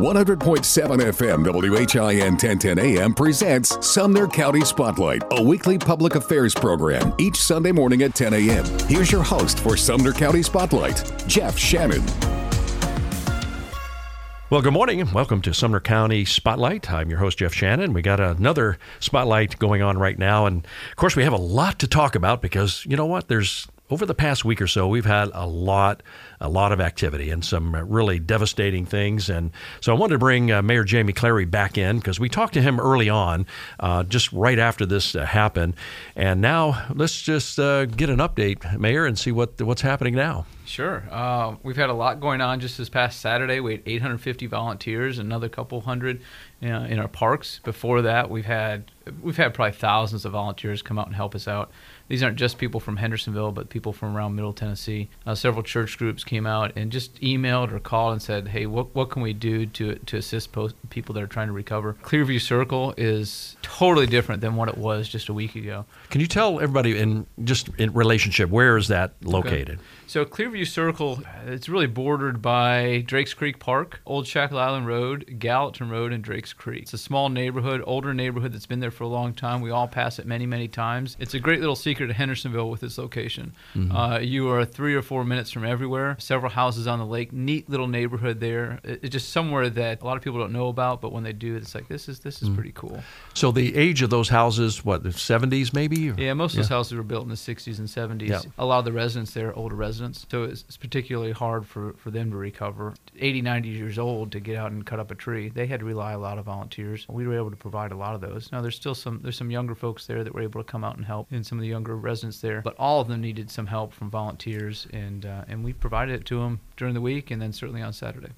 100.7 FM WHIN 1010 AM presents Sumner County Spotlight, a weekly public affairs program each Sunday morning at 10 a.m. Here's your host for Sumner County Spotlight, Jeff Shannon. Well, good morning welcome to Sumner County Spotlight. I'm your host, Jeff Shannon. We got another spotlight going on right now. And of course, we have a lot to talk about because you know what? There's over the past week or so, we've had a lot, a lot of activity and some really devastating things. And so I wanted to bring uh, Mayor Jamie Clary back in because we talked to him early on, uh, just right after this uh, happened. And now let's just uh, get an update, Mayor, and see what what's happening now. Sure. Uh, we've had a lot going on just this past Saturday. We had 850 volunteers, another couple hundred uh, in our parks. Before that, we've had we've had probably thousands of volunteers come out and help us out these aren't just people from Hendersonville, but people from around Middle Tennessee. Uh, several church groups came out and just emailed or called and said, "Hey, what what can we do to to assist post- people that are trying to recover?" Clearview Circle is totally different than what it was just a week ago. Can you tell everybody in just in relationship where is that located? Okay. So Clearview Circle, it's really bordered by Drakes Creek Park, Old Shackle Island Road, Gallatin Road, and Drakes Creek. It's a small neighborhood, older neighborhood that's been there for a long time. We all pass it many, many times. It's a great little secret to Hendersonville with its location. Mm-hmm. Uh, you are three or four minutes from everywhere. Several houses on the lake. Neat little neighborhood there. It's just somewhere that a lot of people don't know about, but when they do, it's like this is this is mm-hmm. pretty cool. So the age of those houses, what the 70s maybe? Or? Yeah, most of yeah. those houses were built in the 60s and 70s. Yeah. A lot of the residents there are older residents residents. So it's, it's, particularly hard for, for them to recover. 80, 90 years old to get out and cut up a tree, they had to rely a lot of volunteers. We were able to provide a lot of those. Now there's still some there's some younger folks there that were able to come out and help, and some of the younger residents there. But all of them needed some help from volunteers, and uh, and we provided it to them during the week, and then certainly on Saturday.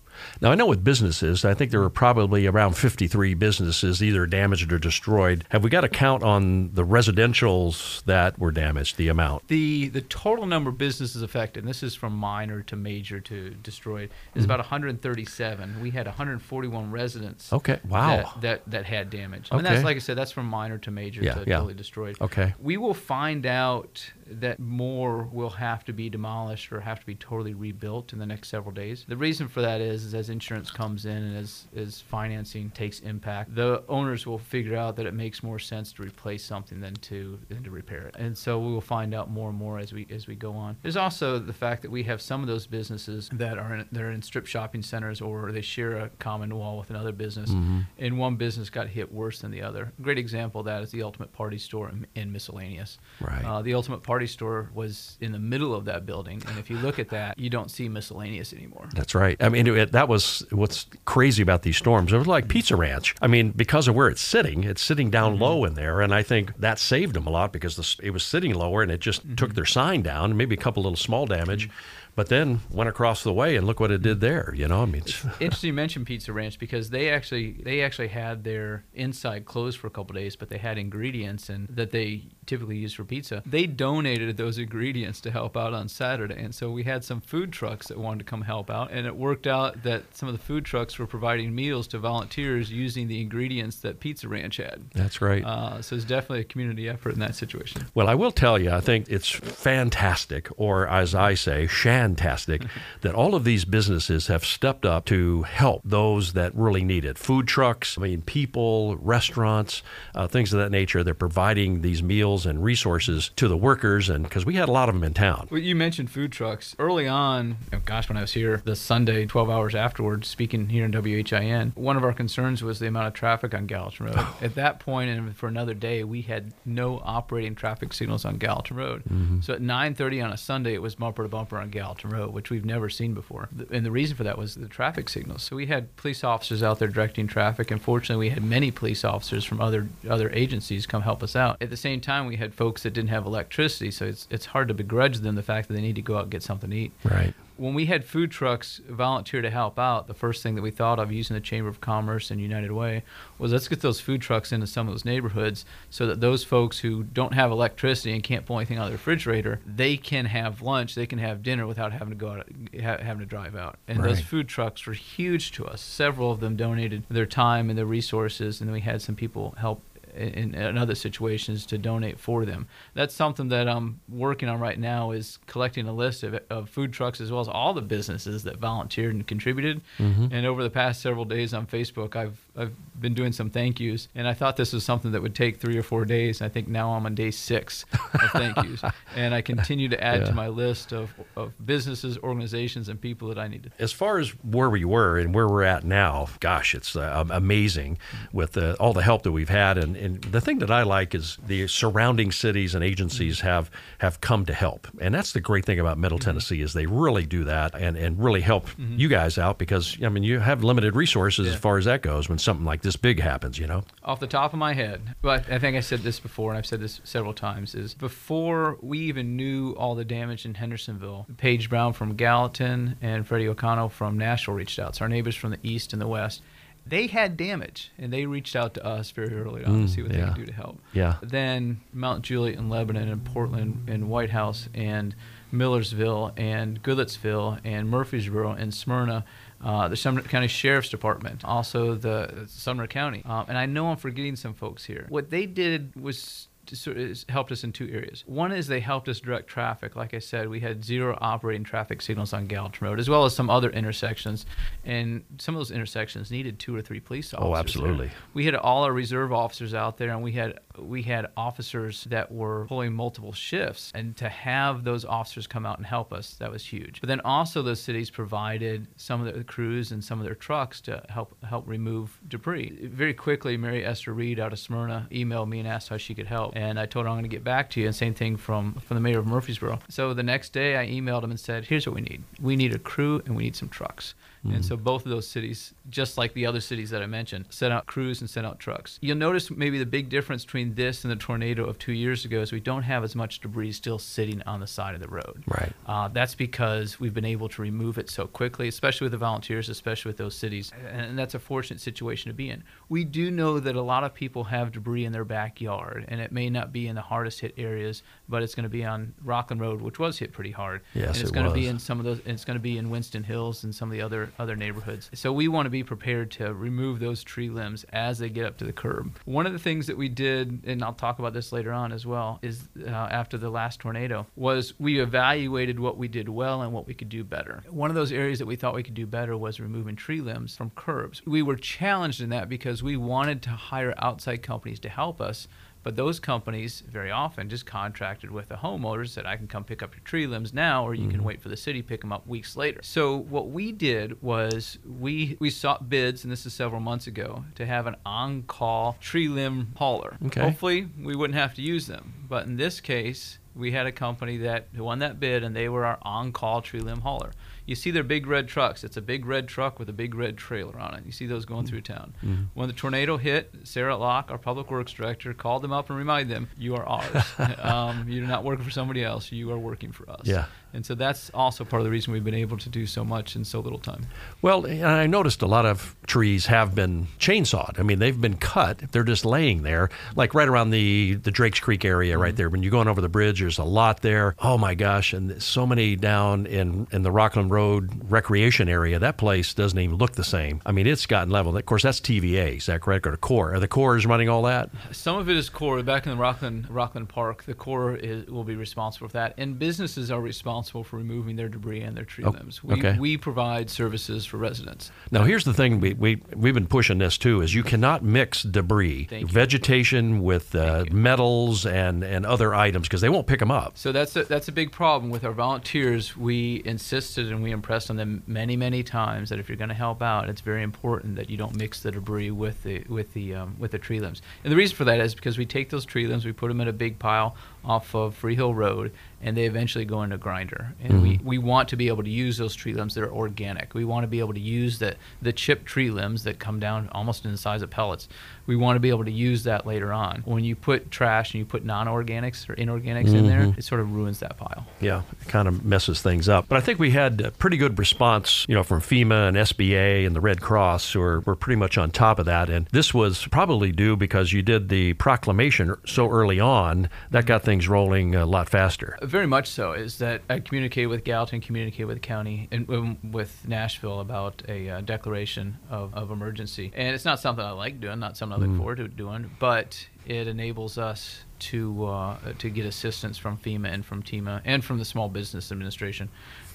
Now I know with businesses, I think there were probably around 53 businesses either damaged or destroyed. Have we got a count on the residentials that were damaged? The amount? The the total number of businesses affected and this is from minor to major to destroyed, is mm-hmm. about 137. We had 141 residents. Okay, wow. That that, that had damage. Okay. And that's like I said, that's from minor to major yeah, to yeah. totally destroyed. Okay. We will find out that more will have to be demolished or have to be totally rebuilt in the next several days. The reason for that is, is as insurance comes in and as, as financing takes impact, the owners will figure out that it makes more sense to replace something than to than to repair it. And so we will find out more and more as we as we go on. There's also the fact that we have some of those businesses that are in, they're in strip shopping centers or they share a common wall with another business, mm-hmm. and one business got hit worse than the other. A great example of that is the Ultimate Party Store in, in Miscellaneous. Right. Uh, the Ultimate Party Store was in the middle of that building, and if you look at that, you don't see Miscellaneous anymore. That's right. I mean, it, that was what's crazy about these storms. It was like Pizza Ranch. I mean, because of where it's sitting, it's sitting down mm-hmm. low in there, and I think that saved them a lot because the, it was sitting lower and it just mm-hmm. took their sign down, maybe a couple little small damage. Mm-hmm but then went across the way and look what it did there. You know, I mean, it's interesting you mentioned Pizza Ranch because they actually they actually had their inside closed for a couple days, but they had ingredients and that they typically used for pizza. They donated those ingredients to help out on Saturday, and so we had some food trucks that wanted to come help out, and it worked out that some of the food trucks were providing meals to volunteers using the ingredients that Pizza Ranch had. That's right. Uh, so it's definitely a community effort in that situation. Well, I will tell you, I think it's fantastic, or as I say, shan fantastic that all of these businesses have stepped up to help those that really need it. Food trucks, I mean, people, restaurants, uh, things of that nature. They're providing these meals and resources to the workers, and because we had a lot of them in town. Well, you mentioned food trucks early on. Oh gosh, when I was here the Sunday, 12 hours afterwards, speaking here in WHIN, one of our concerns was the amount of traffic on Gallatin Road. Oh. At that point, and for another day, we had no operating traffic signals on Gallatin Road. Mm-hmm. So at 9:30 on a Sunday, it was bumper to bumper on Gallatin Road, which we've never seen before. And the reason for that was the traffic signals. So we had police officers out there directing traffic. and fortunately, we had many police officers from other other agencies come help us out. At the same time, we had folks that didn't have electricity, so it's it's hard to begrudge them the fact that they need to go out and get something to eat. Right when we had food trucks volunteer to help out, the first thing that we thought of using the Chamber of Commerce and United Way was let's get those food trucks into some of those neighborhoods so that those folks who don't have electricity and can't pull anything out of the refrigerator, they can have lunch, they can have dinner without having to go out, ha- having to drive out. And Right. those food trucks were huge to us. Several of them donated their time and their resources, and then we had some people help in, in other situations to donate for them. That's something that I'm working on right now is collecting a list of, of food trucks as well as all the businesses that volunteered and contributed. Mm-hmm. And over the past several days on Facebook, I've I've been doing some thank yous, and I thought this was something that would take three or four days. I think now I'm on day six of thank yous, and I continue to add Yeah. to my list of, of businesses, organizations, and people that I need to As far as where we were and where we're at now, gosh, it's uh, amazing with uh, all the help that we've had. And, and the thing that I like is the surrounding cities and agencies have have come to help, and that's the great thing about Middle Tennessee is they really do that and, and really help you guys out because I mean you have limited resources as far as that goes when something like this big happens, you know. off the top of my head, but I think I said this before, and I've said this several times, is before we even knew all the damage in Hendersonville, Paige Brown from Gallatin and Freddie O'Connell from Nashville reached out. So our neighbors from the east and the west, they had damage, and they reached out to us very early on Mm, to see what they yeah. could do to help. Yeah. Then Mount Juliet and Lebanon and Portland and White House and Millersville and Goodlettsville and Murfreesboro and Smyrna, uh, the Sumner County Sheriff's Department, also the Sumner County. Um, and I know I'm forgetting some folks here. What they did was sort of helped us in two areas. One is they helped us direct traffic. Like I said, we had zero operating traffic signals on Gallatin Road, as well as some other intersections. And some of those intersections needed two or three police officers. Oh, there. absolutely. We had all our reserve officers out there, and we had we had officers that were pulling multiple shifts. And to have those officers come out and help us, that was huge. But then also those cities provided some of the crews and some of their trucks to help help remove debris. Very quickly, Mary Esther Reed out of Smyrna emailed me and asked how she could help, and I told her I'm going to get back to you. And same thing from from the mayor of Murfreesboro. So the next day, I emailed him and said, "Here's what we need. We need a crew and we need some trucks." And so both of those cities, just like the other cities that I mentioned, sent out crews and sent out trucks. You'll notice maybe the big difference between this and the tornado of two years ago is we don't have as much debris still sitting on the side of the road. Right. Uh, that's because we've been able to remove it so quickly, especially with the volunteers, especially with those cities. And, and that's a fortunate situation to be in. We do know that a lot of people have debris in their backyard, and it may not be in the hardest hit areas, but it's going to be on Rockland Road, which was hit pretty hard. Yes, and it's it going to be in some of those. It's going to be in Winston Hills and some of the other other neighborhoods. So we want to be prepared to remove those tree limbs as they get up to the curb. One of the things that we did, and I'll talk about this later on as well, is uh, after the last tornado, was we evaluated what we did well and what we could do better. One of those areas that we thought we could do better was removing tree limbs from curbs. We were challenged in that because we wanted to hire outside companies to help us. But those companies very often just contracted with the homeowners that I can come pick up your tree limbs now, or you can mm-hmm. wait for the city pick them up weeks later. So what we did was we we sought bids, and this is several months ago, to have an on-call tree limb hauler. Okay. Hopefully we wouldn't have to use them, but in this case. We had a company that won that bid, and they were our on-call tree limb hauler. You see their big red trucks. It's a big red truck with a big red trailer on it. You see those going through town. When the tornado hit, Sarah Locke, our public works director, called them up and reminded them, "You are ours. um, you're not working for somebody else. You are working for us." Yeah. And so that's also part of the reason we've been able to do so much in so little time. Well, and I noticed a lot of trees have been chainsawed. I mean, they've been cut. They're just laying there, like right around the the Drakes Creek area, right mm-hmm. there. When you're going over the bridge, there's a lot there. Oh my gosh, and so many down in in the Rockland Road recreation area. That place doesn't even look the same. I mean, it's gotten leveled. Of course, that's TVA. Is that correct? Or Corps? Are the Corps running all that? Some of it is Corps. Back in the Rockland Rockland Park, the Corps is, will be responsible for that, and businesses are responsible for removing their debris and their tree Oh, limbs. We, okay. we provide services for residents. Now, here's the thing: we, we we've been pushing this too. Is you cannot mix debris, vegetation with uh, metals and and other items because they won't pick them up. So that's a, that's a big problem with our volunteers. We insisted and we impressed on them many many times that if you're going to help out, it's very important that you don't mix the debris with the with the um, with the tree limbs. And the reason for that is because we take those tree limbs, we put them in a big pile off of Free Hill Road, and they eventually go into grinder. And mm-hmm. we, we want to be able to use those tree limbs that are organic. We want to be able to use the, the chipped tree limbs that come down almost in the size of pellets. We want to be able to use that later on. When you put trash and you put non organics or inorganics mm-hmm. in there, mm-hmm. it sort of ruins that pile. Yeah, it kind of messes things up. But I think we had a pretty good response, you know, from FEMA and SBA and the Red Cross, who are, were pretty much on top of that. And this was probably due because you did the proclamation so early on that got things rolling a lot faster. Very much so. Is that I communicated with Gallatin, communicated with the county, and um, with Nashville about a uh, declaration of, of emergency. And it's not something I like doing, not something I look mm. forward to doing, but it enables us to uh, to get assistance from FEMA and from TEMA and from the Small Business Administration,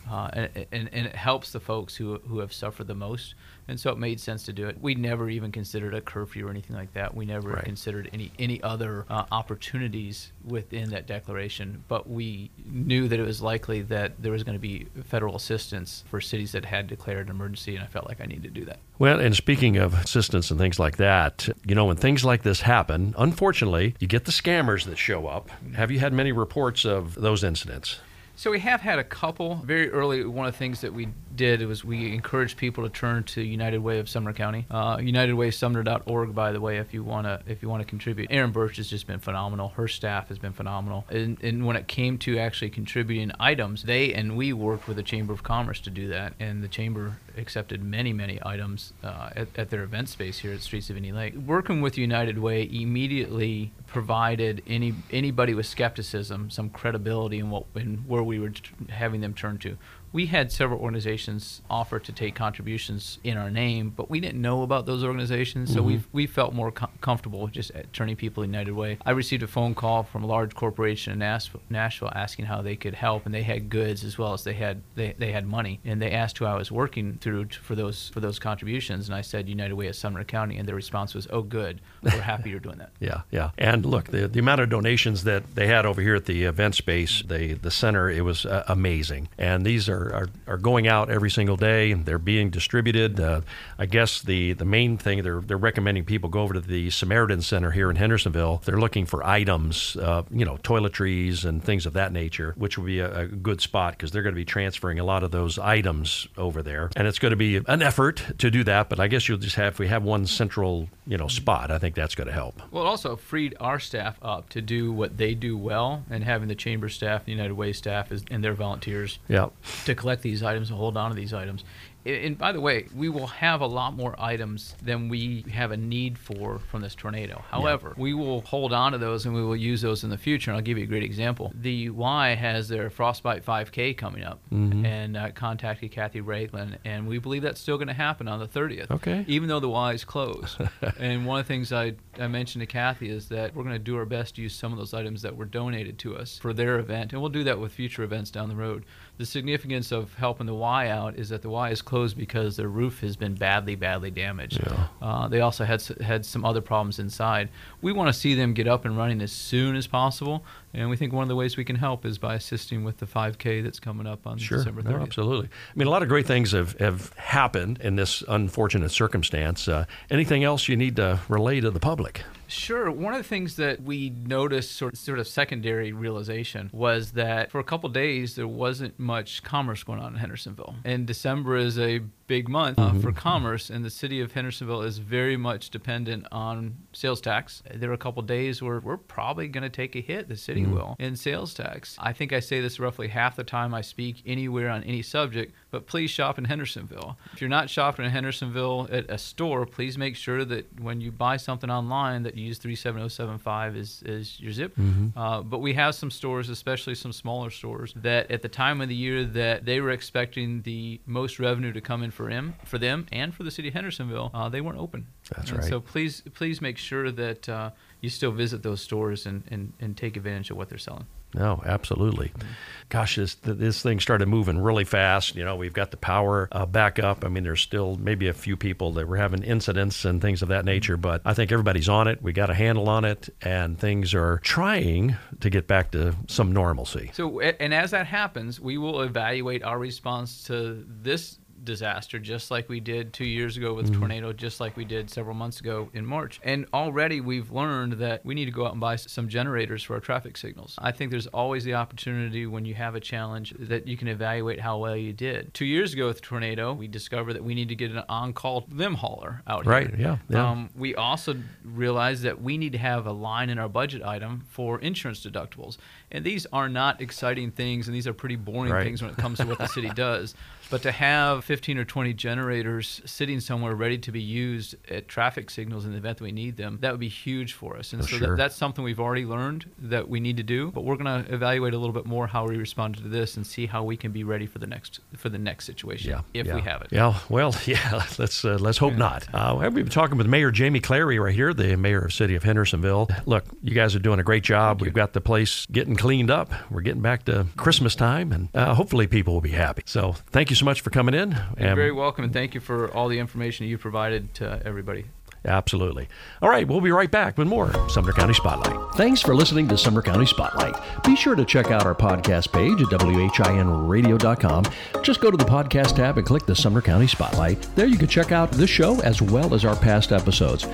uh, and, and, and, it helps the folks who who have suffered the most and so it made sense to do it. We never even considered a curfew or anything like that. We never right. considered any any other uh, opportunities within that declaration, but we knew that it was likely that there was going to be federal assistance for cities that had declared an emergency, and I felt like I needed to do that. Well, and speaking of assistance and things like that, you know, when things like this happen, unfortunately, you get the scammers that show up. Have you had many reports of those incidents? So we have had a couple. Very early, one of the things that we did was we encouraged people to turn to United Way of Sumner County. Uh, UnitedWaySumner.org, by the way, if you wanna if you wanna contribute. Erin Birch has just been phenomenal. Her staff has been phenomenal. And, and when it came to actually contributing items, they and we worked with the Chamber of Commerce to do that, and the chamber accepted many many items uh, at, at their event space here at Streets of Indian Lake. Working with United Way immediately provided any anybody with skepticism some credibility in what in where we were having them turn to we had several organizations offer to take contributions in our name, but we didn't know about those organizations, so mm-hmm. we we felt more com- comfortable just turning people United Way. I received a phone call from a large corporation in Nashville, Nashville asking how they could help, and they had goods as well as they had they, they had money, and they asked who I was working through t- for those for those contributions, and I said United Way of Sumner County, and their response was, "Oh, good, we're happy you're doing that." yeah, yeah, and look, the the amount of donations that they had over here at the event space, the the center, it was uh, amazing, and these are are, are, are going out every single day. They're being distributed. Uh, I guess the, the main thing they're, they're recommending people go over to the Samaritan Center here in Hendersonville. They're looking for items, uh, you know, toiletries and things of that nature, which would be a, a good spot because they're going to be transferring a lot of those items over there. And it's going to be an effort to do that, but I guess you'll just have, if we have one central, you know, spot, I think that's going to help. Well, it also freed our staff up to do what they do well and having the chamber staff, the United Way staff, is, and their volunteers yeah to collect these items and hold on to these items and by the way, we will have a lot more items than we have a need for from this tornado. However, yeah. we will hold on to those and we will use those in the future. And I'll give you a great example. The Y has their Frostbite 5K coming up, mm-hmm. and uh, contacted Kathy Ragland, and we believe that's still going to happen on the 30th. Okay. Even though the Y is closed. and one of the things I, I mentioned to Kathy is that we're going to do our best to use some of those items that were donated to us for their event, and we'll do that with future events down the road. The significance of helping the Y out is that the Y is closed because their roof has been badly, badly damaged. Yeah. Uh, they also had had some other problems inside. We want to see them get up and running as soon as possible, and we think one of the ways we can help is by assisting with the 5K that's coming up on sure. December 30th. No, absolutely. I mean, a lot of great things have, have happened in this unfortunate circumstance. Uh, anything else you need to relay to the public? Sure. One of the things that we noticed, sort of, sort of secondary realization, was that for a couple days there wasn't much commerce going on in Hendersonville. And December is a big month uh, mm-hmm. for commerce, and the city of Hendersonville is very much dependent on sales tax. There are a couple days where we're probably going to take a hit, the city mm-hmm. will, in sales tax. I think I say this roughly half the time I speak anywhere on any subject, but please shop in Hendersonville. If you're not shopping in Hendersonville at a store, please make sure that when you buy something online that use 37075 is, is your zip. Mm-hmm. Uh, but we have some stores, especially some smaller stores, that at the time of the year that they were expecting the most revenue to come in for him, for them, and for the city of Hendersonville, uh, they weren't open. That's and right. So please, please make sure that uh, you still visit those stores and, and, and take advantage of what they're selling. No, absolutely. Mm-hmm. Gosh, this this thing started moving really fast. You know, we've got the power uh, back up. I mean, there's still maybe a few people that were having incidents and things of that mm-hmm. nature, but I think everybody's on it. We got a handle on it, and things are trying to get back to some normalcy. So, and as that happens, we will evaluate our response to this disaster, just like we did two years ago with Mm-hmm. tornado, just like we did several months ago in March. And already we've learned that we need to go out and buy some generators for our traffic signals. I think there's always the opportunity when you have a challenge that you can evaluate how well you did. Two years ago with tornado, we discovered that we need to get an on-call limb hauler out here. Right, yeah, yeah. Um, we also realized that we need to have a line in our budget item for insurance deductibles. And these are not exciting things, and these are pretty boring Right. things when it comes to what the city does. But to have 15 or 20 generators sitting somewhere ready to be used at traffic signals in the event that we need them, that would be huge for us. And For so sure. that, that's something we've already learned that we need to do. But we're going to evaluate a little bit more how we responded to this and see how we can be ready for the next for the next situation Yeah, if yeah. we have it. Yeah, well, yeah. Let's uh, let's hope not. Uh, we've been talking with Mayor Jamie Clary right here, the mayor of City of Hendersonville. Look, you guys are doing a great job. We've got the place getting cleaned up. We're getting back to Christmas time, and uh, hopefully people will be happy. So, thank you so much for coming in. You're And- very welcome, and thank you for all the information you provided to everybody. Absolutely. All right, we'll be right back with more Sumner County Spotlight. Thanks for listening to Sumner County Spotlight. Be sure to check out our podcast page at WHINradio.com. Just go to the podcast tab and click the Sumner County Spotlight. There you can check out this show as well as our past episodes.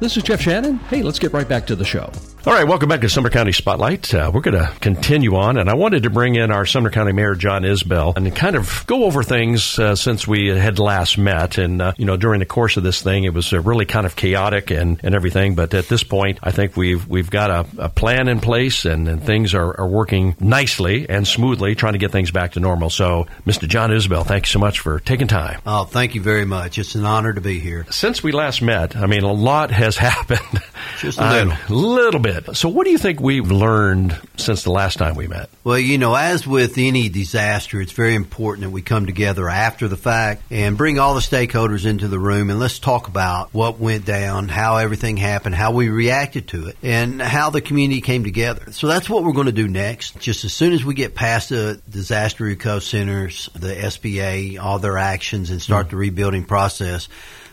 This is Jeff Shannon. Hey, let's get right back to the show. All right, welcome back to Sumner County Spotlight. Uh, we're going to continue on, and I wanted to bring in our Sumner County Mayor John Isbell and kind of go over things uh, since we had last met. And uh, you know, during the course of this thing, it was uh, really kind of chaotic and, and everything. But at this point, I think we've we've got a, a plan in place, and, and things are, are working nicely and smoothly, trying to get things back to normal. So, Mr. John Isbell, thank you so much for taking time. Oh, thank you very much. It's an honor to be here. Since we last met, I mean, a lot has happened. Just a little. A little bit. So, what do you think we've learned since the last time we met? Well, you know, as with any disaster, it's very important that we come together after the fact and bring all the stakeholders into the room and let's talk about what went down, how everything happened, how we reacted to it, and how the community came together. So that's what we're going to do next. Just as soon as we get past the disaster recovery centers, the SBA, all their actions, and start hmm. the rebuilding process,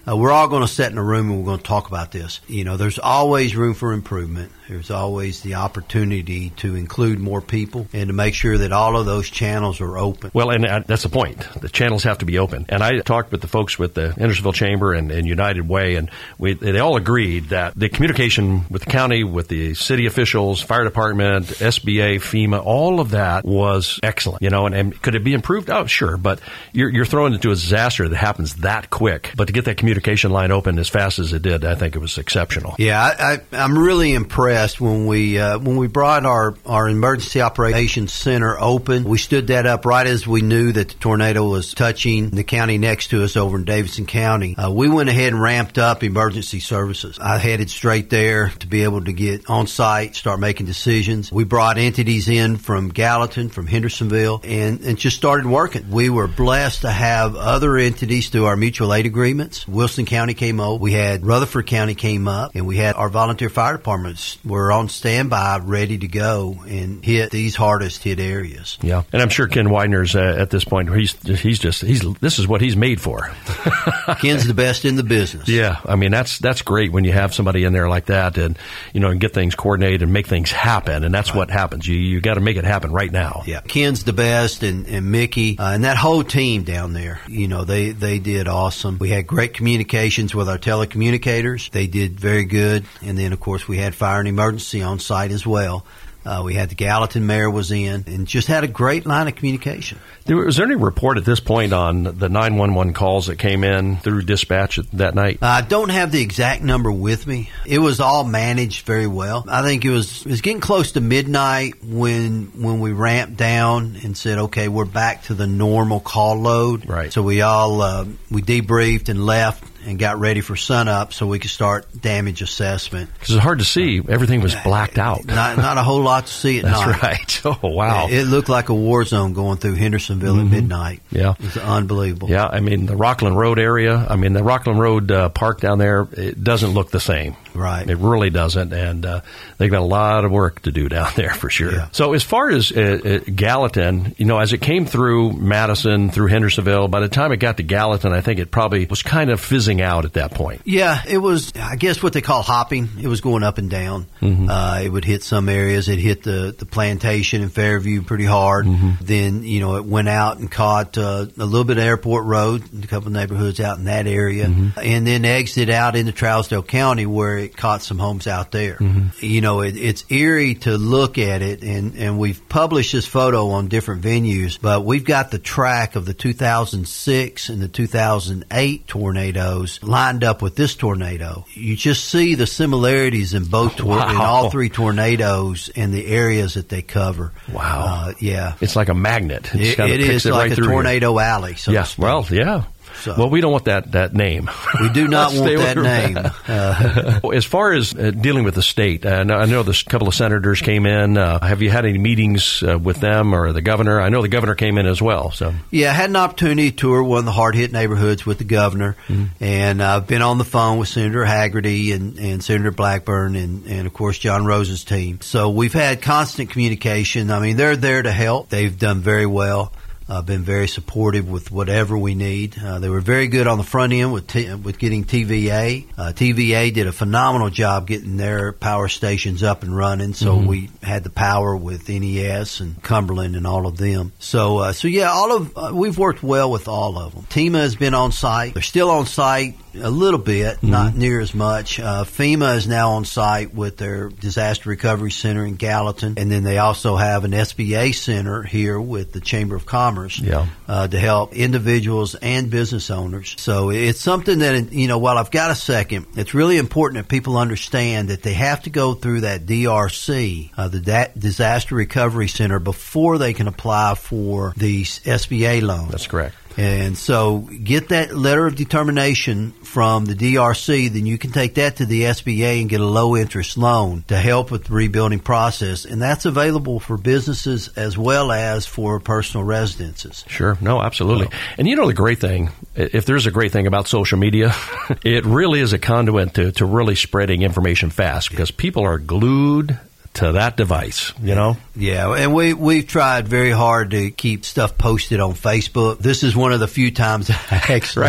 uh, we're all going to sit in a room and we're going to talk about this. You know, there's always room for improvement. There's always the opportunity to include more people and to make sure that all of those channels are open. Well, and uh, that's the point. The channels have to be open. And I talked with the folks with the Hendersonville Chamber and, and United Way, and we, they all agreed that the communication with the county, with the city officials, fire department, SBA, FEMA, all of that was excellent. You know, and, and could it be improved? Oh, sure. But you're, you're thrown into a disaster that happens that quick. But to get that communication line open as fast as it did, I think it was exceptional. Yeah, I, I, I'm really impressed when we uh, when we brought our our emergency operations center open. We stood that up right as we knew that the tornado was touching the county next to us over in Davidson County. Uh, we went ahead and ramped up emergency services. I headed straight there to be able to get on site, start making decisions. We brought entities in from Gallatin, from Hendersonville, and and just started working. We were blessed to have other entities through our mutual aid agreements. Wilson County came over. We had Rutherford County came up, and we had our volunteer fire departments were on standby, ready to go and hit these hardest hit areas. Yeah, and I'm sure Ken Weidner's uh, at this point. He's he's just he's this is what he's made for. Ken's the best in the business. Yeah, I mean that's that's great when you have somebody in there like that, and you know, and get things coordinated and make things happen, and that's what happens. You you got to make it happen right now. Yeah, Ken's the best, and, and Mickey, uh, and that whole team down there. You know, they they did awesome. We had great communications with our telecommunicators. They did very good, and then of course we had fire and emergency on site as well. Uh, we had the Gallatin mayor was in, and just had a great line of communication. There- Was there any report at this point on the 911 calls that came in through dispatch that night? I don't have the exact number with me. It was all managed very well. I think it was it was getting close to midnight when when we ramped down and said, "Okay, we're back to the normal call load." Right. So we all uh, we debriefed and left and got ready for sunup so we could start damage assessment. Because it's hard to see. Everything was blacked out. Not not a whole lot to see at night. That's night. right. Oh wow. It looked like a war zone going through Hendersonville at midnight. Mm-hmm. Yeah. It was unbelievable. Yeah, I mean the Rockland Road area. I mean the Rockland Road uh, park down there. It doesn't look the same. Right. It really doesn't, and uh, they've got a lot of work to do down there for sure. Yeah. So as far as uh, uh, Gallatin, you know, as it came through Madison, through Hendersonville, by the time it got to Gallatin, I think it probably was kind of fizzing out at that point. Yeah, it was, I guess, what they call hopping. It was going up and down. Uh, it would hit some areas. It hit the, the plantation in Fairview pretty hard. Then, you know, it went out and caught uh, a little bit of Airport Road, a couple of neighborhoods out in that area, and then exited out into Trousdale County where it caught some homes out there. You know, it, it's eerie to look at it, and, and we've published this photo on different venues, but we've got the track of the 2006 and the 2008 tornadoes lined up with this tornado. You just see the similarities in both tor- in all three tornadoes and the areas that they cover. Wow. Uh, yeah. It's like a magnet. It, It, kinda it picks is it like a you. tornado alley. So to Yeah. Well, yeah. So- Well, we don't want that that name. we do not want that name. Uh, As far as uh, dealing with the state, uh, I know- this couple of senators came in. Uh, have you had any meetings uh, with them or the governor? I know the governor came in as well. So Yeah, I had an opportunity to tour one of the hard hit neighborhoods with the governor, and I've been on the phone with Senator Hagerty and, and Senator Blackburn and, and of course John Rose's team. So we've had constant communication. I mean, they're there to help. They've done very well. Uh, been very supportive with whatever we need. Uh, they were very good on the front end with t- with getting TVA. Uh, TVA did a phenomenal job getting their power stations up and running. So we had the power with NES and Cumberland and all of them. So uh, so yeah, all of uh, we've worked well with all of them. TEMA has been on site. They're still on site a little bit, not near as much. Uh, FEMA is now on site with their disaster recovery center in Gallatin, and then they also have an SBA center here with the Chamber of Commerce Yeah. uh, to help individuals and business owners. So it's something that you know. While I've got a second, it's really important that people understand that they have to go through that DRC, uh, the da- Disaster Recovery Center, before they can apply for the SBA loan. that's correct. And so get that letter of determination from the DRC, then you can take that to the SBA and get a low interest loan to help with the rebuilding process. And that's available for businesses as well as for personal residences. Sure. No, absolutely. And you know the great thing, if there's a great thing about social media, it really is a conduit to, to really spreading information fast because people are glued to that device, you know? Yeah, and we we've tried very hard to keep stuff posted on Facebook. This is one of the few times I actually.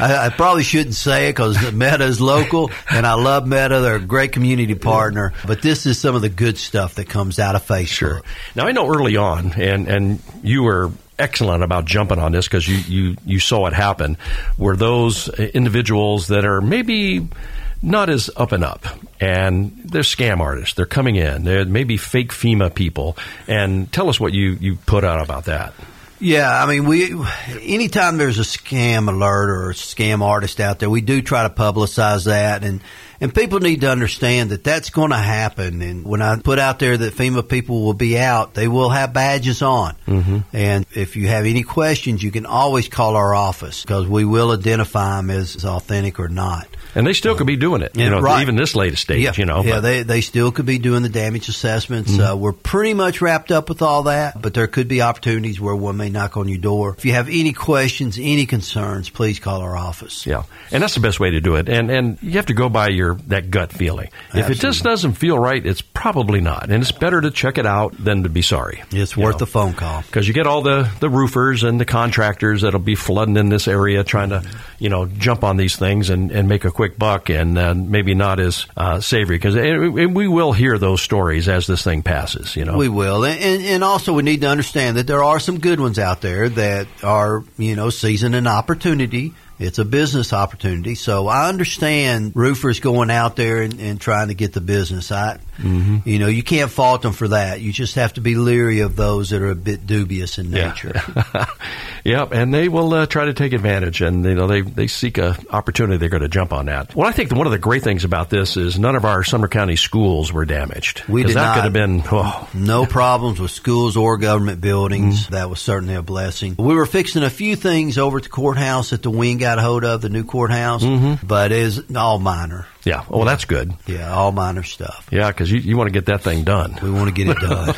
I, I probably shouldn't say it because Meta is local, and I love Meta. They're a great community partner. But this is some of the good stuff that comes out of Facebook. Sure. Now I know early on, and and you were excellent about jumping on this because you, you you saw it happen. Were those individuals that are maybe not as up and up, and they're scam artists. They're coming in. They're maybe fake FEMA people. And tell us what you you put out about that. Yeah, I mean, we anytime there's a scam alert or a scam artist out there, we do try to publicize that, and and people need to understand that that's going to happen. And when I put out there that FEMA people will be out, they will have badges on. Mm-hmm. And if you have any questions, you can always call our office because we will identify them as authentic or not. And they still could be doing it, you know, right. even this latest stage, Yeah, you know. yeah, but- they they still could be doing the damage assessments. Uh, we're pretty much wrapped up with all that, but there could be opportunities where one may knock on your door. If you have any questions, any concerns, please call our office. Yeah, and that's the best way to do it. And and you have to go by your that gut feeling. If it just doesn't feel right, it's probably not. And it's better to check it out than to be sorry. It's worth know. a phone call. because you get all the, the roofers and the contractors that'll be flooding in this area trying to, you know, jump on these things and, and make a quick buck and uh, maybe not as uh, savory because we will hear those stories as this thing passes, you know. We will, and, and and also we need to understand that there are some good ones out there that are you know seizing an opportunity. It's a business opportunity, so I understand roofers going out there and, and trying to get the business. I, Mm-hmm. you know, you can't fault them for that. You just have to be leery of those that are a bit dubious in nature. Yeah. Yep, and they will uh, try to take advantage, and you know they, they seek a opportunity. They're going to jump on that. Well, I think one of the great things about this is none of our Sumner County schools were damaged. We did that not. could have been. Oh, No problems with schools or government buildings. That was certainly a blessing. We were fixing a few things over at the courthouse at the wing got a hold of, the new courthouse, mm-hmm. but is all minor. Yeah. Well, that's good. Yeah, all minor stuff. Yeah, because you, you want to get that thing done. We want to get it done.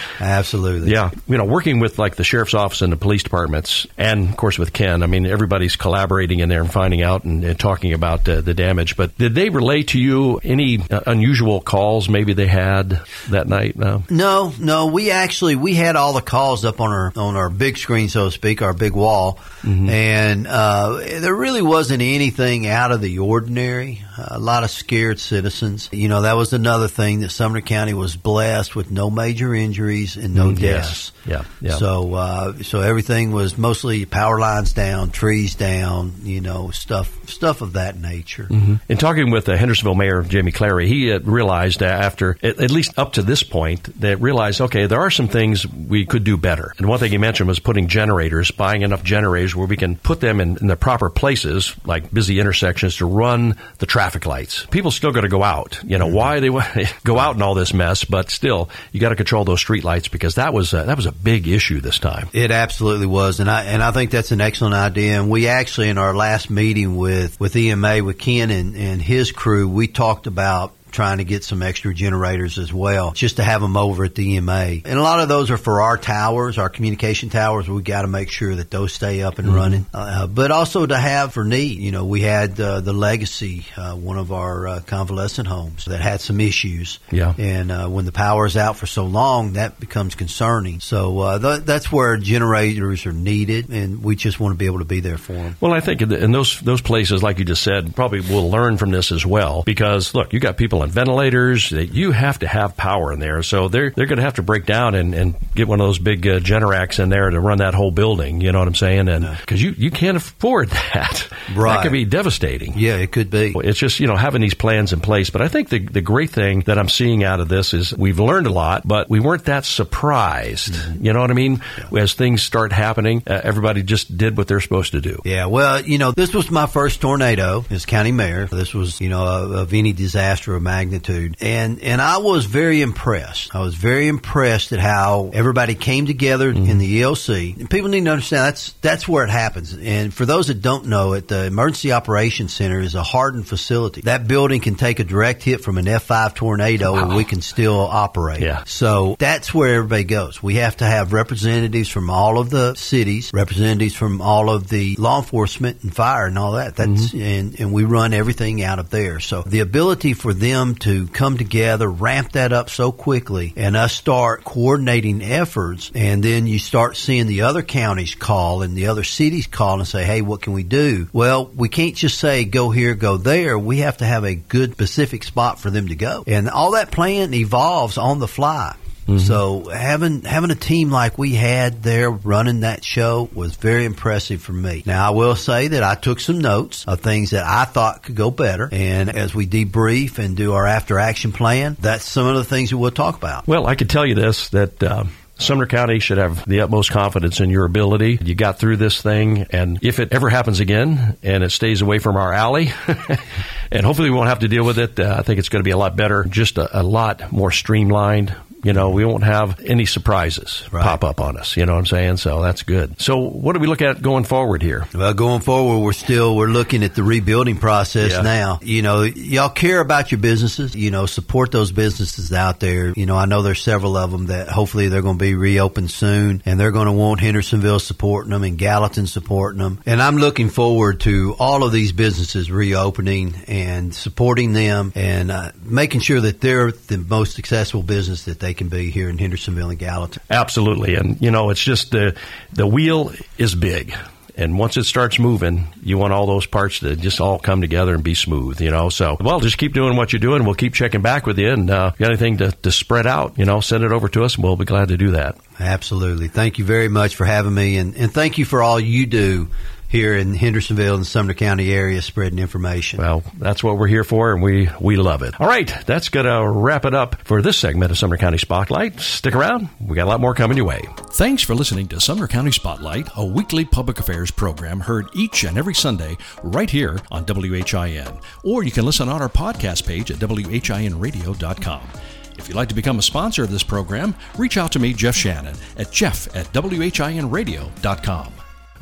Absolutely. Yeah. You know, working with like the sheriff's office and the police departments, and of course with Ken, I mean, everybody's collaborating in there and finding out and, and talking about uh, the damage. But did they relay to you any uh, unusual calls maybe they had that night? No. No, no. We actually we had all the calls up on our on our big screen, so to speak, our big wall, mm-hmm. and uh, there really wasn't anything out of the ordinary. A lot of scared citizens. You know, that was another thing that Sumner County was blessed with no major injuries and no mm, deaths. Yes. Yeah, yeah. So, uh, so everything was mostly power lines down, trees down, you know, stuff, stuff of that nature. Mm-hmm. In talking with the Hendersonville Mayor Jamie Clary, he realized after, at least up to this point, that realized, okay, there are some things we could do better. And one thing he mentioned was putting generators, buying enough generators where we can put them in, in the proper places, like busy intersections, to run the traffic lights. People still got to go out. You know mm-hmm. why they go out in all this mess, but still, you got to control those street lights because that was a, that was a big issue this time. It absolutely was, and I and I think that's an excellent idea. And we actually, in our last meeting with with EMA with Ken and, and his crew, we talked about trying to get some extra generators as well, just to have them over at the EMA. And a lot of those are for our towers, our communication towers. We got to make sure that those stay up and mm-hmm. running. Uh, but also to have for need. You know, we had uh, the Legacy, uh, one of our uh, convalescent homes that had some issues. Yeah. And uh, when the power is out for so long, that becomes concerning. So uh, th- that's where generators are needed, and we just want to be able to be there for them. Well, I think in those those places, like you just said, probably will learn from this as well because look, you got people on ventilators. That you have to have power in there. So they're they're going to have to break down and, and get one of those big uh, Generacs in there to run that whole building. You know what I'm saying? And because you, you can't afford that. Right. That could be devastating. Yeah, it could be. It's just, you know, having these plans in place. But I think the, the great thing that I'm seeing out of this is we've learned a lot, but we weren't that surprised. Mm-hmm. You know what I mean? Yeah. As things start happening, uh, everybody just did what they're supposed to do. Yeah, well, you know, this was my first tornado as county mayor. This was, you know, of any disaster of magnitude. And, and I was very impressed. I was very impressed at how everybody came together mm-hmm. in the EOC. And people need to understand that's, that's where it happens. And for those that don't know it, the Emergency Operations Center is a hardened facility. That building can take a direct hit from an F5 tornado wow. and we can still operate. Yeah. So that's where everybody goes. We have to have representatives from all of the cities, representatives from all of the law enforcement and fire and all that. That's, mm-hmm. and, and we run everything out of there. So the ability for them to come together, ramp that up so quickly, and us start coordinating efforts, and then you start seeing the other counties call and the other cities call and say, hey, what can we do? Well, we can't just say go here, go there. We have to have a good specific spot for them to go. And all that plan evolves on the fly. Mm-hmm. So having having a team like we had there running that show was very impressive for me. Now I will say that I took some notes of things that I thought could go better, and as we debrief and do our after action plan, that's some of the things that we'll talk about. Well, I could tell you this that. Uh, Sumner County should have the utmost confidence in your ability. You got through this thing, and if it ever happens again and it stays away from our alley, and hopefully we won't have to deal with it, uh, I think it's going to be a lot better, just a, a lot more streamlined, you know, we won't have any surprises right. pop up on us. You know what I'm saying? So that's good. So what do we look at going forward here? Well, going forward, we're still we're looking at the rebuilding process yeah. now. You know, y'all care about your businesses. You know, support those businesses out there. You know, I know there's several of them that hopefully they're going to be reopened soon, and they're going to want Hendersonville supporting them and Gallatin supporting them. And I'm looking forward to all of these businesses reopening and supporting them and uh, making sure that they're the most successful business that they they can be here in Hendersonville and Gallatin. Absolutely, and you know it's just the the wheel is big. And once it starts moving, you want all those parts to just all come together and be smooth, you know. So, well, just keep doing what you're doing. We'll keep checking back with you. And uh, got anything to, to spread out, you know, send it over to us, and we'll be glad to do that. Absolutely. Thank you very much for having me, and, and thank you for all you do here in Hendersonville and Sumner County area spreading information. Well, that's what we're here for, and we, we love it. All right, that's going to wrap it up for this segment of Sumner County Spotlight. Stick around, we got a lot more coming your way. Thanks for listening to Sumner County Spotlight, a weekly public affairs program heard each and every Sunday right here on WHIN. Or you can listen on our podcast page at WHINradio.com. If you'd like to become a sponsor of this program, reach out to me, Jeff Shannon, at jeff at WHINradio.com.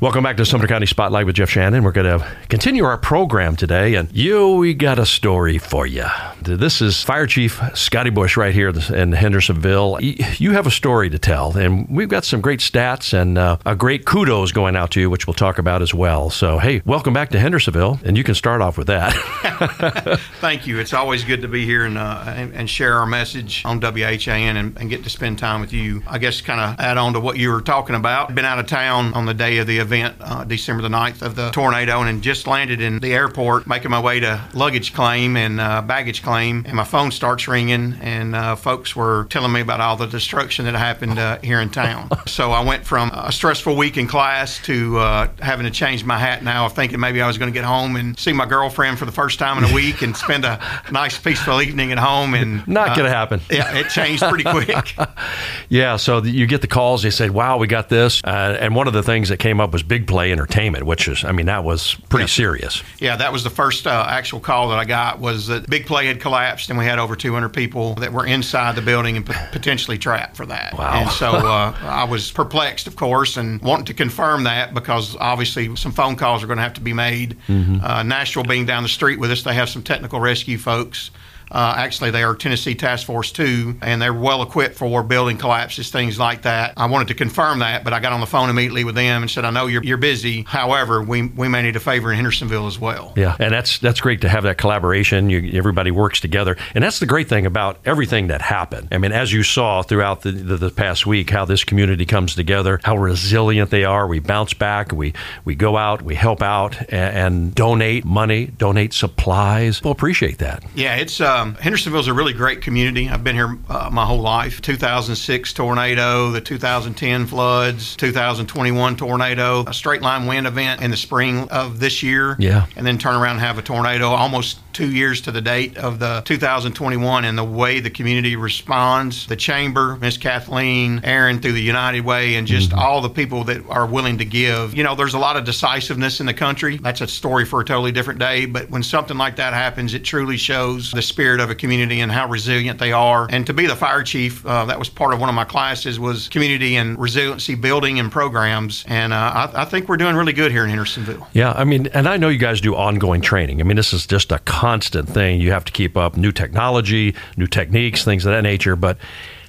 Welcome back to Sumner County Spotlight with Jeff Shannon. We're going to continue our program today, and you, we got a story for you. This is Fire Chief Scotty Bush right here in Hendersonville. You have a story to tell, and we've got some great stats and uh, a great kudos going out to you, which we'll talk about as well. So, hey, welcome back to Hendersonville, and you can start off with that. Thank you. It's always good to be here and, uh, and, and, share our message on WHIN and, and get to spend time with you. I guess kind of add on to what you were talking about. Been out of town on the day of the event, uh, December the 9th of the tornado, and just landed in the airport, making my way to luggage claim and uh, baggage claim. And my phone starts ringing, and uh, folks were telling me about all the destruction that happened uh, here in town. so I went from a stressful week in class to uh, having to change my hat now of thinking maybe I was going to get home and see my girlfriend for the first time in a week and spend a nice, peaceful evening at home. And not going to happen. Yeah, it changed pretty quick. yeah, so you get the calls. They said, "Wow, we got this," and one of the things that came up was big play entertainment, which is, I mean, that was pretty yeah. serious. Yeah, that was the first uh, actual call that I got was that big play had collapsed and we had over 200 people that were inside the building and p- potentially trapped for that. Wow. And so uh, I was perplexed, of course, and wanting to confirm that because obviously some phone calls are going to have to be made. Mm-hmm. Uh, Nashville being down the street with us, they have some technical rescue folks uh, actually, they are Tennessee Task Force 2, and they're well equipped for building collapses, things like that. I wanted to confirm that, but I got on the phone immediately with them and said, I know you're, you're busy. However, we, we may need a favor in Hendersonville as well. Yeah, and that's that's great to have that collaboration. You, everybody works together. And that's the great thing about everything that happened. I mean, as you saw throughout the, the, the past week, how this community comes together, how resilient they are. We bounce back, we, we go out, we help out, and, and donate money, donate supplies. We'll appreciate that. Yeah, it's. Uh, um, Hendersonville's a really great community. I've been here uh, my whole life. 2006 tornado, the 2010 floods, 2021 tornado, a straight line wind event in the spring of this year. Yeah. And then turn around and have a tornado almost two years to the date of the 2021 and the way the community responds. The chamber, Miss Kathleen, Erin through the United Way, and just mm-hmm. all the people that are willing to give. You know, there's a lot of decisiveness in the country. That's a story for a totally different day. But when something like that happens, it truly shows the spirit spirit of a community and how resilient they are. And to be the fire chief, uh, that was part of one of my classes was community and resiliency building and programs. And uh, I, I, think we're doing really good here in Hendersonville. Yeah, I mean, and I know you guys do ongoing training. I mean, this is just a constant thing. You have to keep up new technology, new techniques, things of that nature. But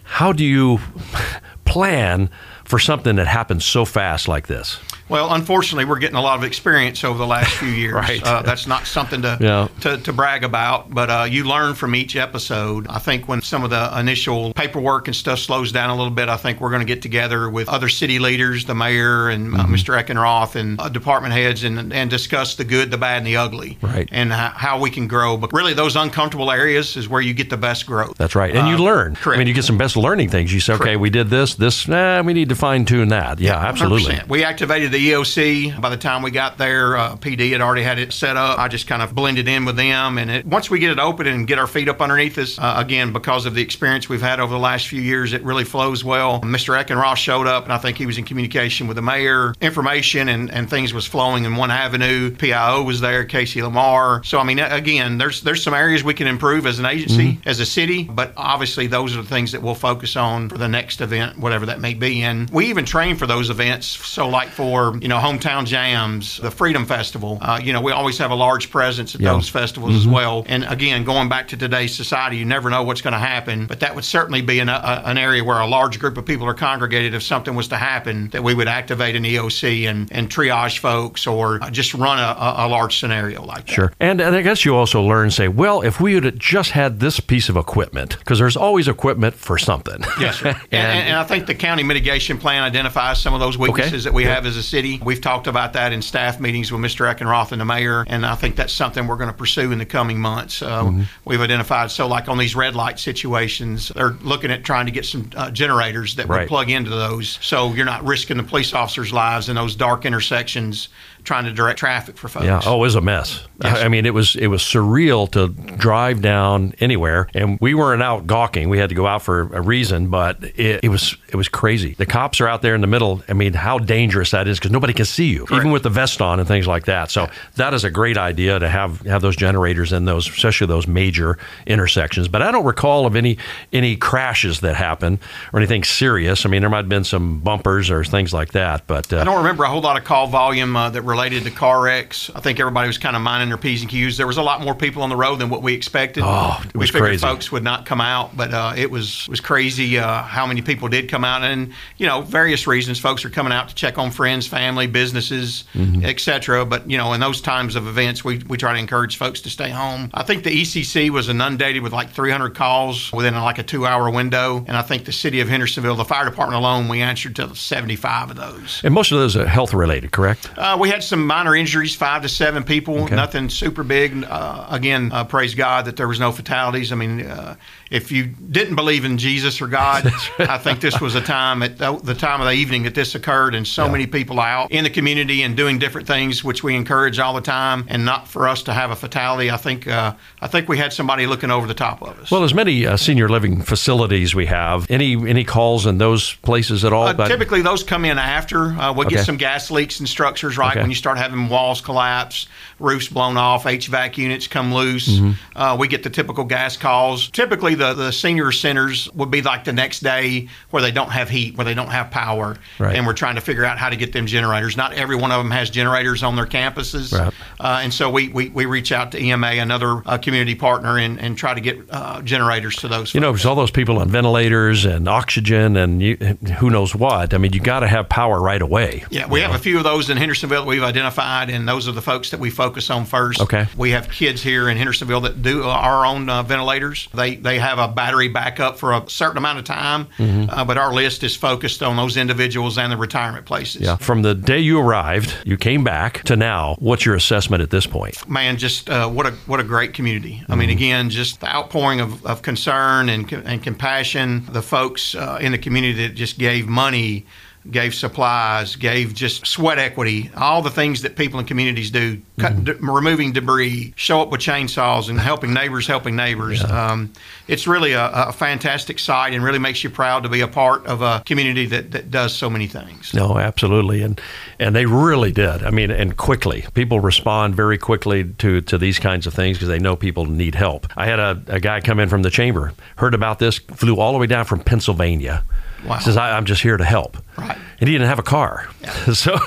how do you plan for something that happens so fast like this? Well, unfortunately, we're getting a lot of experience over the last few years. right. Uh, that's not something to, yeah. to, to brag about, but uh, you learn from each episode. I think when some of the initial paperwork and stuff slows down a little bit, I think we're going to get together with other city leaders, the mayor and uh, mm-hmm. Mr. Eckenroth, and uh, department heads, and and discuss the good, the bad, and the ugly, right? And how we can grow. But really, those uncomfortable areas is where you get the best growth. That's right, and you uh, learn. Correct. I mean, you get some best learning things. You say, okay, we did this, this. Eh, we need to fine tune that. Yeah, absolutely. 100%. We activated the the EOC. By the time we got there, uh, PD had already had it set up. I just kind of blended in with them. And it, once we get it open and get our feet up underneath us, uh, again, because of the experience we've had over the last few years, it really flows well. Mr. Eckenroth showed up, and I think he was in communication with the mayor. Information and, and things was flowing in one avenue. PIO was there, Casey Lamar. So, I mean, again, there's there's some areas we can improve as an agency, mm-hmm. as a city, but obviously those are the things that we'll focus on for the next event, whatever that may be. And we even train for those events. So, like for you know, hometown jams, the Freedom Festival. Uh, you know, we always have a large presence at yeah. those festivals mm-hmm. as well. And again, going back to today's society, you never know what's going to happen. But that would certainly be an, a, an area where a large group of people are congregated. If something was to happen, that we would activate an EOC and, and triage folks or just run a, a large scenario like that. Sure. And, and I guess you also learn, say, well, if we had just had this piece of equipment, because there's always equipment for something. Yes, and, and, and, I think the county mitigation plan identifies some of those weaknesses okay. that we yeah. have as a city. We've talked about that in staff meetings with Mr. Eckenroth and the mayor, and I think that's something we're going to pursue in the coming months. Uh, mm-hmm. We've identified so like on these red light situations, they're looking at trying to get some uh, generators that right. would plug into those, so you're not risking the police officers' lives in those dark intersections trying to direct traffic for folks. Yeah. Oh, it was a mess. Yes. I mean, it was it was surreal to drive down anywhere, and we weren't out gawking. We had to go out for a reason, but it, it was it was crazy. The cops are out there in the middle. I mean, how dangerous that is because nobody can see you, even with the vest on and things like that. So that is a great idea to have have those generators in those, especially those major intersections. But I don't recall of any any crashes that happened or anything serious. I mean, there might have been some bumpers or things like that, but uh, I don't remember a whole lot of call volume uh, that related to car wrecks. I think everybody was kind of minding their P's and Q's. There was a lot more people on the road than what we expected. Oh, it we figured crazy. folks would not come out, but uh, it was was crazy uh, how many people did come out, and you know, various reasons. Folks are coming out to check on friends, family, businesses, Mm-hmm. etc. But you know, in those times of events, we we try to encourage folks to stay home. I think the ECC was inundated with like 300 calls within like a two hour window, and I think the city of Hendersonville, the fire department alone, we answered to 75 of those. and most of those are health related, correct? Uh, we had some minor injuries, five to seven people, nothing super big. Uh, again, uh, praise God that there was no fatalities. I mean, uh, if you didn't believe in Jesus or God, I think this was a time at the time of the evening that this occurred, and so many people out in the community and doing different things, which we encourage all the time, and not for us to have a fatality. I think uh, I think we had somebody looking over the top of us. Well, as many uh, senior living facilities we have, any any calls in those places at all? Uh, But- typically, those come in after. Uh, we'll Okay. get some gas leaks and structures, right? Okay. When you start having walls collapse, roofs blown off, HVAC units come loose. Mm-hmm. Uh, we get the typical gas calls. Typically, the, the senior centers would be like the next day where they don't have heat, where they don't have power. Right. And we're trying to figure out how to get them generators. Not every one of them has generators on their campuses. Right. Uh, and so we, we, we reach out to EMA, another uh, community partner, and, and try to get uh, generators to those. you know, because all those people on ventilators and oxygen and you, who knows what. I mean, you got to have power right away. Yeah, we have a few of those in Hendersonville that we've identified, and those are the folks that we focus on first. Okay. We have kids here in Hendersonville that do our own uh, ventilators. They they have a battery backup for a certain amount of time, Mm-hmm. uh, but our list is focused on those individuals and the retirement places. Yeah. From the day you arrived, you came back to now. What's your assessment at this point? man, just uh, what a what a great community. I Mm-hmm. mean, again, just the outpouring of, of concern and and compassion. The folks uh, in the community that just gave money, gave supplies, gave just sweat equity, all the things that people in communities do, cut, Mm-hmm. d- removing debris, show up with chainsaws, and helping neighbors, helping neighbors. Um, it's really a, a fantastic sight, and really makes you proud to be a part of a community that, that does so many things. No, absolutely, and and they really did. I mean, and quickly. People respond very quickly to to these kinds of things because they know people need help. I had a, a guy come in from the chamber, heard about this, flew all the way down from Pennsylvania. Wow. Says I, I'm just here to help. Right. And he didn't have a car, so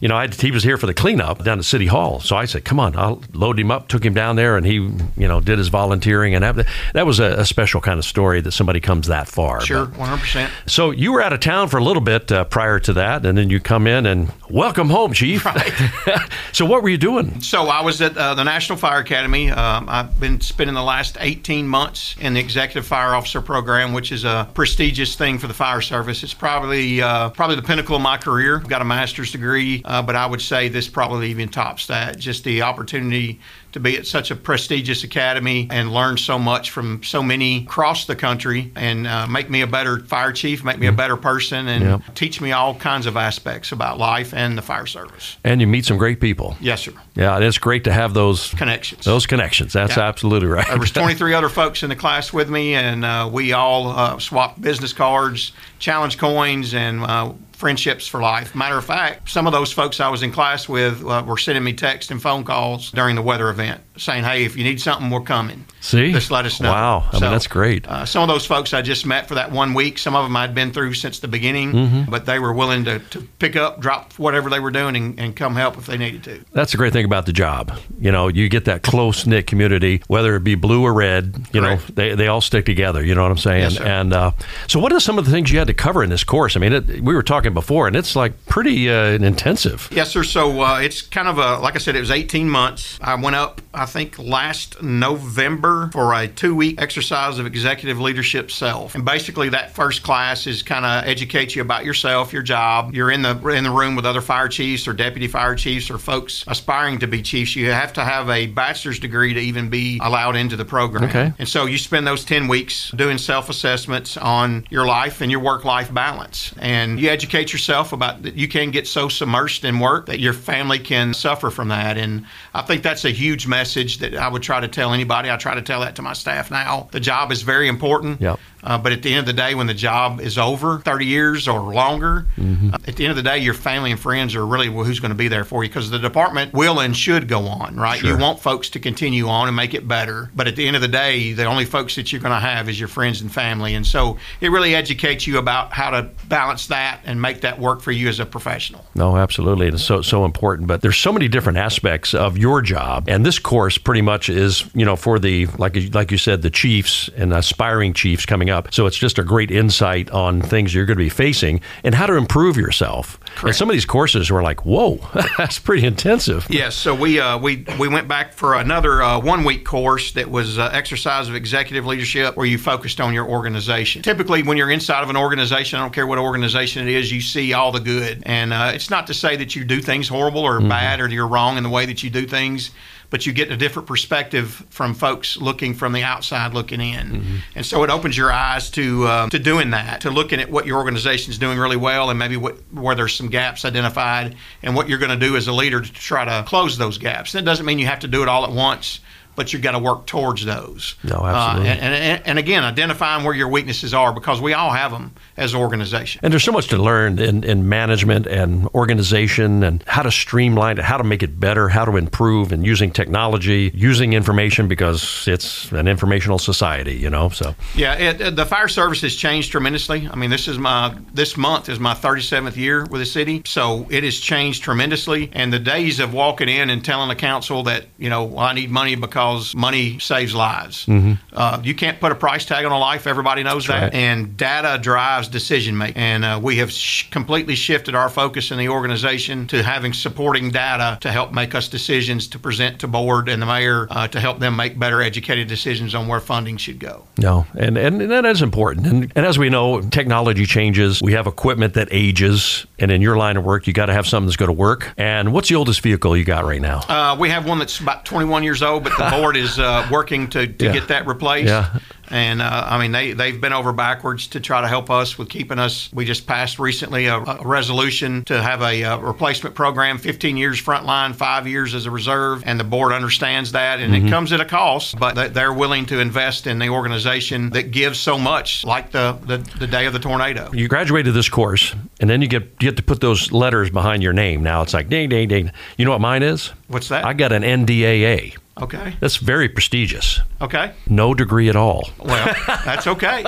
you know I, he was here for the cleanup down at City Hall. So I said, "Come on, I'll load him up." Took him down there, and he you know did his volunteering, and that, that was a, a special kind of story that somebody comes that far. Sure, But- 100%. so you were out of town for a little bit uh, prior to that, and then you come in and welcome home, Chief. so what were you doing? So I was at uh, the National Fire Academy. Um, I've been spending the last 18 months in the Executive Fire Officer Program, which is a prestigious thing for the fire service. It's probably uh, probably the pinnacle of my career. I've got a master's degree, uh, but I would say this probably even tops that. Just the opportunity to be at such a prestigious academy and learn so much from so many across the country and uh, make me a better fire chief, make me a better person, and Yeah. teach me all kinds of aspects about life and the fire service. And you meet some great people. Yes, sir. Yeah, and it's great to have those Connections. those connections. That's Yeah. absolutely right. There was 23 other folks in the class with me, and uh, we all uh, swapped business cards, challenge coins, and uh, friendships for life. Matter of fact, some of those folks I was in class with uh, were sending me texts and phone calls during the weather event saying, "Hey, if you need something, we're coming." See? Just let us know. Wow. I mean, that's great. Uh, some of those folks I just met for that one week. Some of them I'd been through since the beginning, Mm-hmm. but they were willing to, to pick up, drop whatever they were doing, and, and come help if they needed to. That's the great thing about the job. You know, you get that close knit community, whether it be blue or red. You Correct. know, they, they all stick together. You know what I'm saying? Yes, and uh, so, what are some of the things you had to cover in this course? I mean, it, we were talking before, and it's like pretty uh, intensive. Yes, sir. So uh, it's kind of a, like I said, it was 18 months. I went up, I think, last November for a two week exercise of executive leadership self. And basically, that first class is kind of educates you about yourself, your job. You're in the in the room with other fire chiefs or deputy fire chiefs or folks aspiring to be chiefs. You have to have a bachelor's degree to even be allowed into the program. Okay. And so you spend those 10 weeks doing self assessments on your life and your work life balance. And you educate educate yourself about that you can get so submersed in work that your family can suffer from that. And I think that's a huge message that I would try to tell anybody. I try to tell that to my staff now. The job is very important. Yep. Uh, but at the end of the day, when the job is over, 30 years or longer, Mm-hmm. uh, at the end of the day, your family and friends are really who's going to be there for you because the department will and should go on, right? You want folks to continue on and make it better. But at the end of the day, the only folks that you're going to have is your friends and family. And so it really educates you about how to balance that and make that work for you as a professional. No, absolutely. It's so so important. But there's so many different aspects of your job, and this course pretty much is you know for the like like you said the chiefs and aspiring chiefs coming up. So it's just a great insight on things you're going to be facing and how to improve yourself. And some of these courses were like, whoa, that's pretty intensive. Yes, so we uh, we we went back for another uh, one week course that was uh, exercise of executive leadership, where you focused on your organization. Typically, when you're inside of an organization, I don't care what organization it is, you see all the good, and uh, it's not to say that you do things horrible or bad or you're wrong in the way that you do things. But you get a different perspective from folks looking from the outside looking in, and so it opens your eyes to uh, to doing that, to looking at what your organization is doing really well, and maybe what where there's some gaps identified, and what you're going to do as a leader to try to close those gaps. That doesn't mean you have to do it all at once, but you've got to work towards those. No, absolutely. Uh, and, and, and again, identifying where your weaknesses are because we all have them as an organization. And there's so much to learn in, in management and organization and how to streamline it, how to make it better, how to improve, and using technology, using information because it's an informational society, you know. So Yeah, it, it- the fire service has changed tremendously. I mean, this is my this month is my 37th year with the city, so it has changed tremendously. And the days of walking in and telling the council that you know well, I need money because money saves lives. Uh, you can't put a price tag on a life. Everybody knows that. right. And data drives decision making. And uh, we have sh- completely shifted our focus in the organization to having supporting data to help make us decisions to present to board and the mayor uh, to help them make better educated decisions on where funding should go. No, and, and that is important. And, and as we know, technology changes. We have equipment that ages, and in your line of work, you got to have something that's going to work. And what's the oldest vehicle you got right now? Uh, we have one that's about 21 years old, but the board is uh, working to, to Yeah. get that replaced. Yeah. And uh, I mean, they, they've been over backwards to try to help us with keeping us. We just passed recently a, a resolution to have a, uh replacement program 15 years frontline, five years as a reserve. And the board understands that. And Mm-hmm. it comes at a cost, but they- they're willing to invest in the organization that gives so much, like the, the, the day of the tornado. you graduated this course, and then you get you get to put those letters behind your name. Now it's like ding, ding, ding. You know what mine is? What's that? I got an NDAA. Okay. That's very prestigious. Okay. No degree at all. Well, that's okay.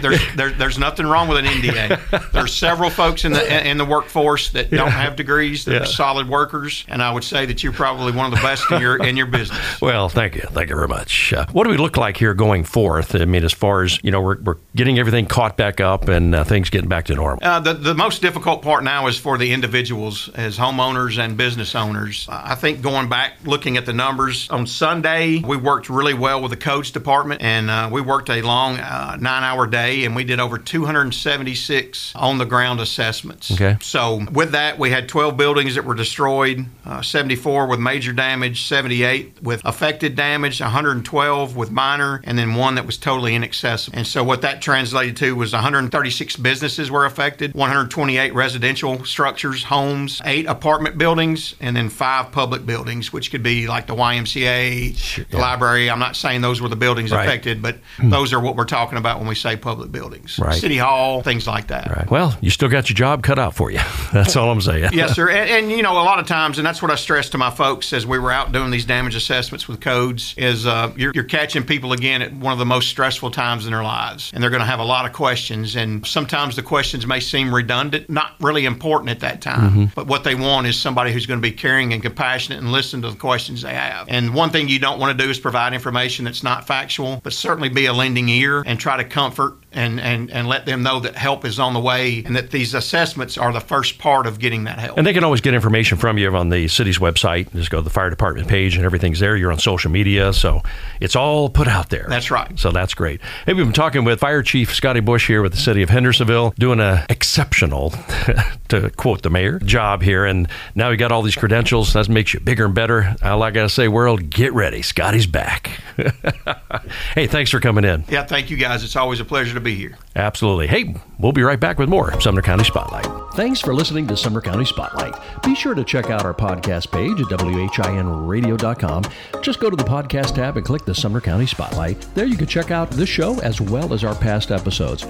There's there, there's nothing wrong with an NDA. There's several folks in the in the workforce that don't have degrees Yeah. are solid workers, and I would say that you're probably one of the best in your in your business. Well, thank you. Thank you very much. Uh, what do we look like here going forth? I mean, as far as, you know, we're, we're getting everything caught back up and uh, things getting back to normal. Uh, the, the most difficult part now is for the individuals as homeowners and business owners. I think going back, looking at the numbers, on Sunday, we worked really well with the codes department and uh, we worked a long uh, nine hour day and we did over 276 on the ground assessments. Okay. So with that, we had 12 buildings that were destroyed, uh, 74 with major damage, 78 with affected damage, 112 with minor, and then one that was totally inaccessible. And so what that translated to was 136 businesses were affected, 128 residential structures, homes, eight apartment buildings, and then five public buildings, which could be like the YMCA, the library. I'm not saying those were the buildings Right. affected, but those are what we're talking about when we say public buildings. Right. City Hall, things like that. Right. Well, you still got your job cut out for you. That's all I'm saying. yes, sir. And, and you know, a lot of times, and that's what I stress to my folks as we were out doing these damage assessments with codes, is uh, you're, you're catching people again at one of the most stressful times in their lives, and they're going to have a lot of questions. And sometimes the questions may seem redundant, not really important at that time. But what they want is somebody who's going to be caring and compassionate and listen to the questions they have. And one thing you don't want to do is provide information that's not factual, but certainly be a lending ear and try to comfort and, and, and let them know that help is on the way and that these assessments are the first part of getting that help. And they can always get information from you on the city's website. Just go to the fire department page and everything's there. You're on social media. So it's all put out there. That's right. So that's great. Hey, we've been talking with Fire Chief Scotty Bush here with the city of Hendersonville, doing an exceptional, to quote the mayor, job here. And now you got all these credentials. That makes you bigger and better. All I got to say, world, get ready. Scotty's back. hey, thanks for coming in. Yeah, thank you guys. It's always a pleasure to be be here. Absolutely. Hey, we'll be right back with more Sumner County Spotlight. Thanks for listening to Sumner County Spotlight. Be sure to check out our podcast page at WHINradio.com. Just go to the podcast tab and click the Sumner County Spotlight. There you can check out this show as well as our past episodes.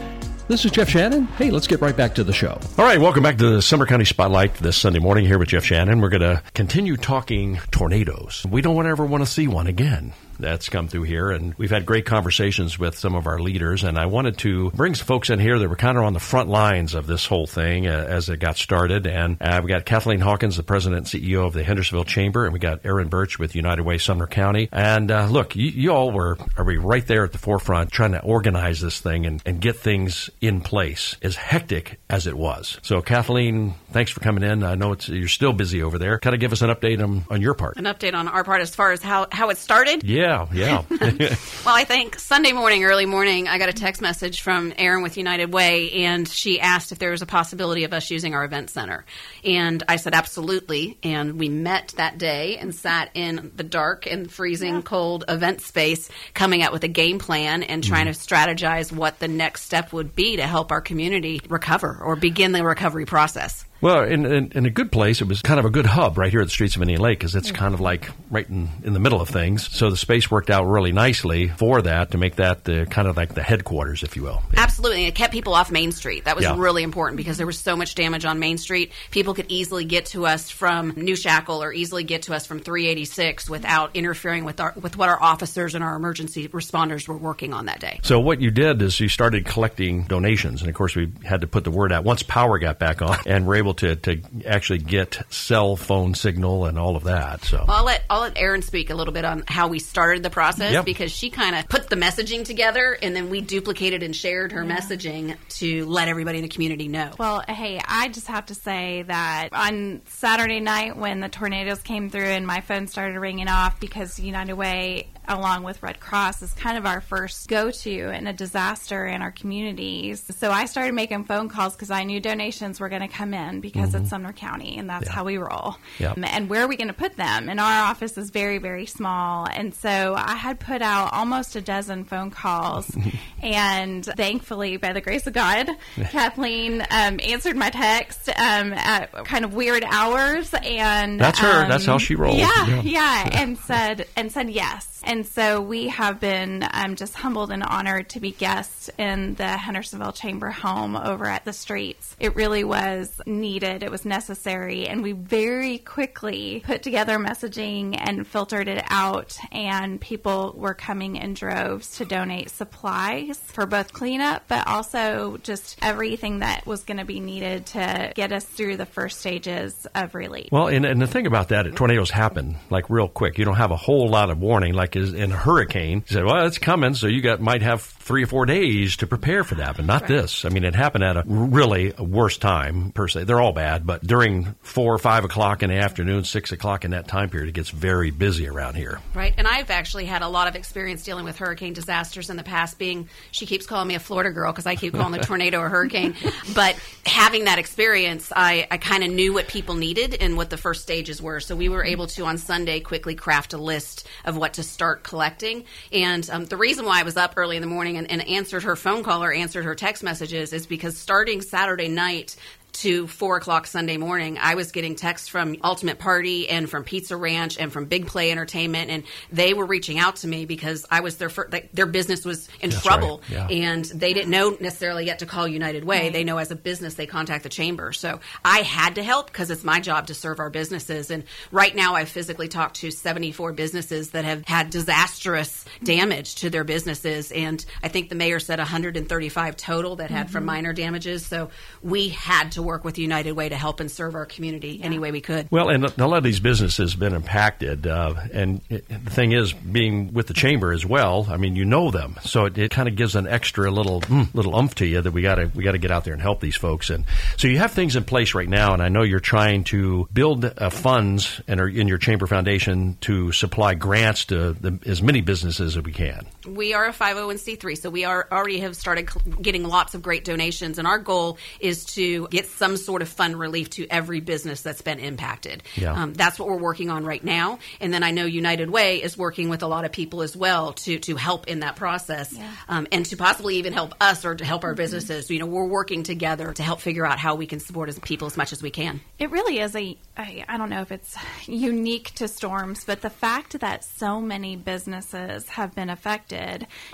This is Jeff Shannon. Hey, let's get right back to the show. All right, welcome back to the Sumner County Spotlight this Sunday morning here with Jeff Shannon. We're going to continue talking tornadoes. We don't ever want to see one again that's come through here. And we've had great conversations with some of our leaders. And I wanted to bring some folks in here that were kind of on the front lines of this whole thing uh, as it got started. And uh, we got Kathleen Hawkins, the president and CEO of the Hendersonville Chamber, and we got Erin Birch with United Way Sumner County. And uh, look, you, you, all were are we right there at the forefront trying to organize this thing and, and get things in place as hectic as it was. So Kathleen, thanks for coming in. I know it's you're still busy over there. Kind of give us an update on, on your part. An update on our part as far as how, how it started? Yeah. Yeah, yeah. well, I think Sunday morning, early morning, I got a text message from Erin with United Way, and she asked if there was a possibility of us using our event center. And I said, absolutely. And we met that day and sat in the dark and freezing yeah. cold event space, coming up with a game plan and trying mm-hmm. to strategize what the next step would be to help our community recover or begin the recovery process. Well, in, in, in, a good place, it was kind of a good hub right here at the streets of Indian Lake because it's kind of like right in, in the middle of things. So the space worked out really nicely for that to make that the kind of like the headquarters, if you will. Yeah. Absolutely. It kept people off Main Street. That was yeah. really important because there was so much damage on Main Street. People could easily get to us from New Shackle or easily get to us from 386 without interfering with our with what our officers and our emergency responders were working on that day. So what you did is you started collecting donations, and of course we had to put the word out once power got back on, and we're able able to, to actually get cell phone signal and all of that. So well, I'll let I'll let Erin speak a little bit on how we started the process yep. because she kind of put the messaging together and then we duplicated and shared her yeah. messaging to let everybody in the community know. Well, hey, I just have to say that on Saturday night when the tornadoes came through and my phone started ringing off because United Way along with Red Cross, is kind of our first go to in a disaster in our communities. So I started making phone calls because I knew donations were going to come in because mm-hmm. it's Sumner County and that's yeah. how we roll. Yep. And where are we going to put them? And our office is very, very small. And so I had put out almost a dozen phone calls. and thankfully, by the grace of God, Kathleen um, answered my text um, at kind of weird hours. And that's her. Um, that's how she rolls. Yeah, yeah, yeah. And said, and said yes. And so we have been um, just humbled and honored to be guests in the Hendersonville Chamber home over at the streets. It really was needed, it was necessary, and we very quickly put together messaging and filtered it out, and people were coming in droves to donate supplies for both cleanup, but also just everything that was going to be needed to get us through the first stages of relief. Well, and, and the thing about that, tornadoes happen like real quick. You don't have a whole lot of warning. Like in a hurricane. He said, "Well, it's coming, so you got might have three or four days to prepare for that, but not right. this. I mean, it happened at a really worst time per se. They're all bad, but during four or five o'clock in the afternoon, six o'clock in that time period, it gets very busy around here. Right, and I've actually had a lot of experience dealing with hurricane disasters in the past. Being she keeps calling me a Florida girl because I keep calling the tornado a hurricane, but having that experience, I, I kind of knew what people needed and what the first stages were. So we were able to on Sunday quickly craft a list of what to start collecting. And um, the reason why I was up early in the morning and, and answered her phone call or answered her text messages is because starting Saturday night, to four o'clock Sunday morning, I was getting texts from Ultimate Party and from Pizza Ranch and from Big Play Entertainment, and they were reaching out to me because I was their first, like, their business was in That's trouble, right. yeah. and they didn't know necessarily yet to call United Way. Right. They know as a business they contact the chamber, so I had to help because it's my job to serve our businesses. And right now, I've physically talked to 74 businesses that have had disastrous damage to their businesses, and I think the mayor said 135 total that had mm-hmm. from minor damages. So we had to work with United Way to help and serve our community yeah. any way we could. Well, and a lot of these businesses have been impacted. Uh, and it, the thing is, being with the chamber as well, I mean, you know them, so it, it kind of gives an extra little mm, little umph to you that we got to we got to get out there and help these folks. And so you have things in place right now, and I know you're trying to build uh, funds and are in your chamber foundation to supply grants to the, as many businesses as we can. We are a 501c3, so we are already have started getting lots of great donations, and our goal is to get some sort of fund relief to every business that's been impacted. Yeah. Um, that's what we're working on right now. And then I know United Way is working with a lot of people as well to to help in that process, Yeah. um, and to possibly even help us or to help our businesses. You know, we're working together to help figure out how we can support as people as much as we can. It really is a, I, I don't know if it's unique to storms, but the fact that so many businesses have been affected,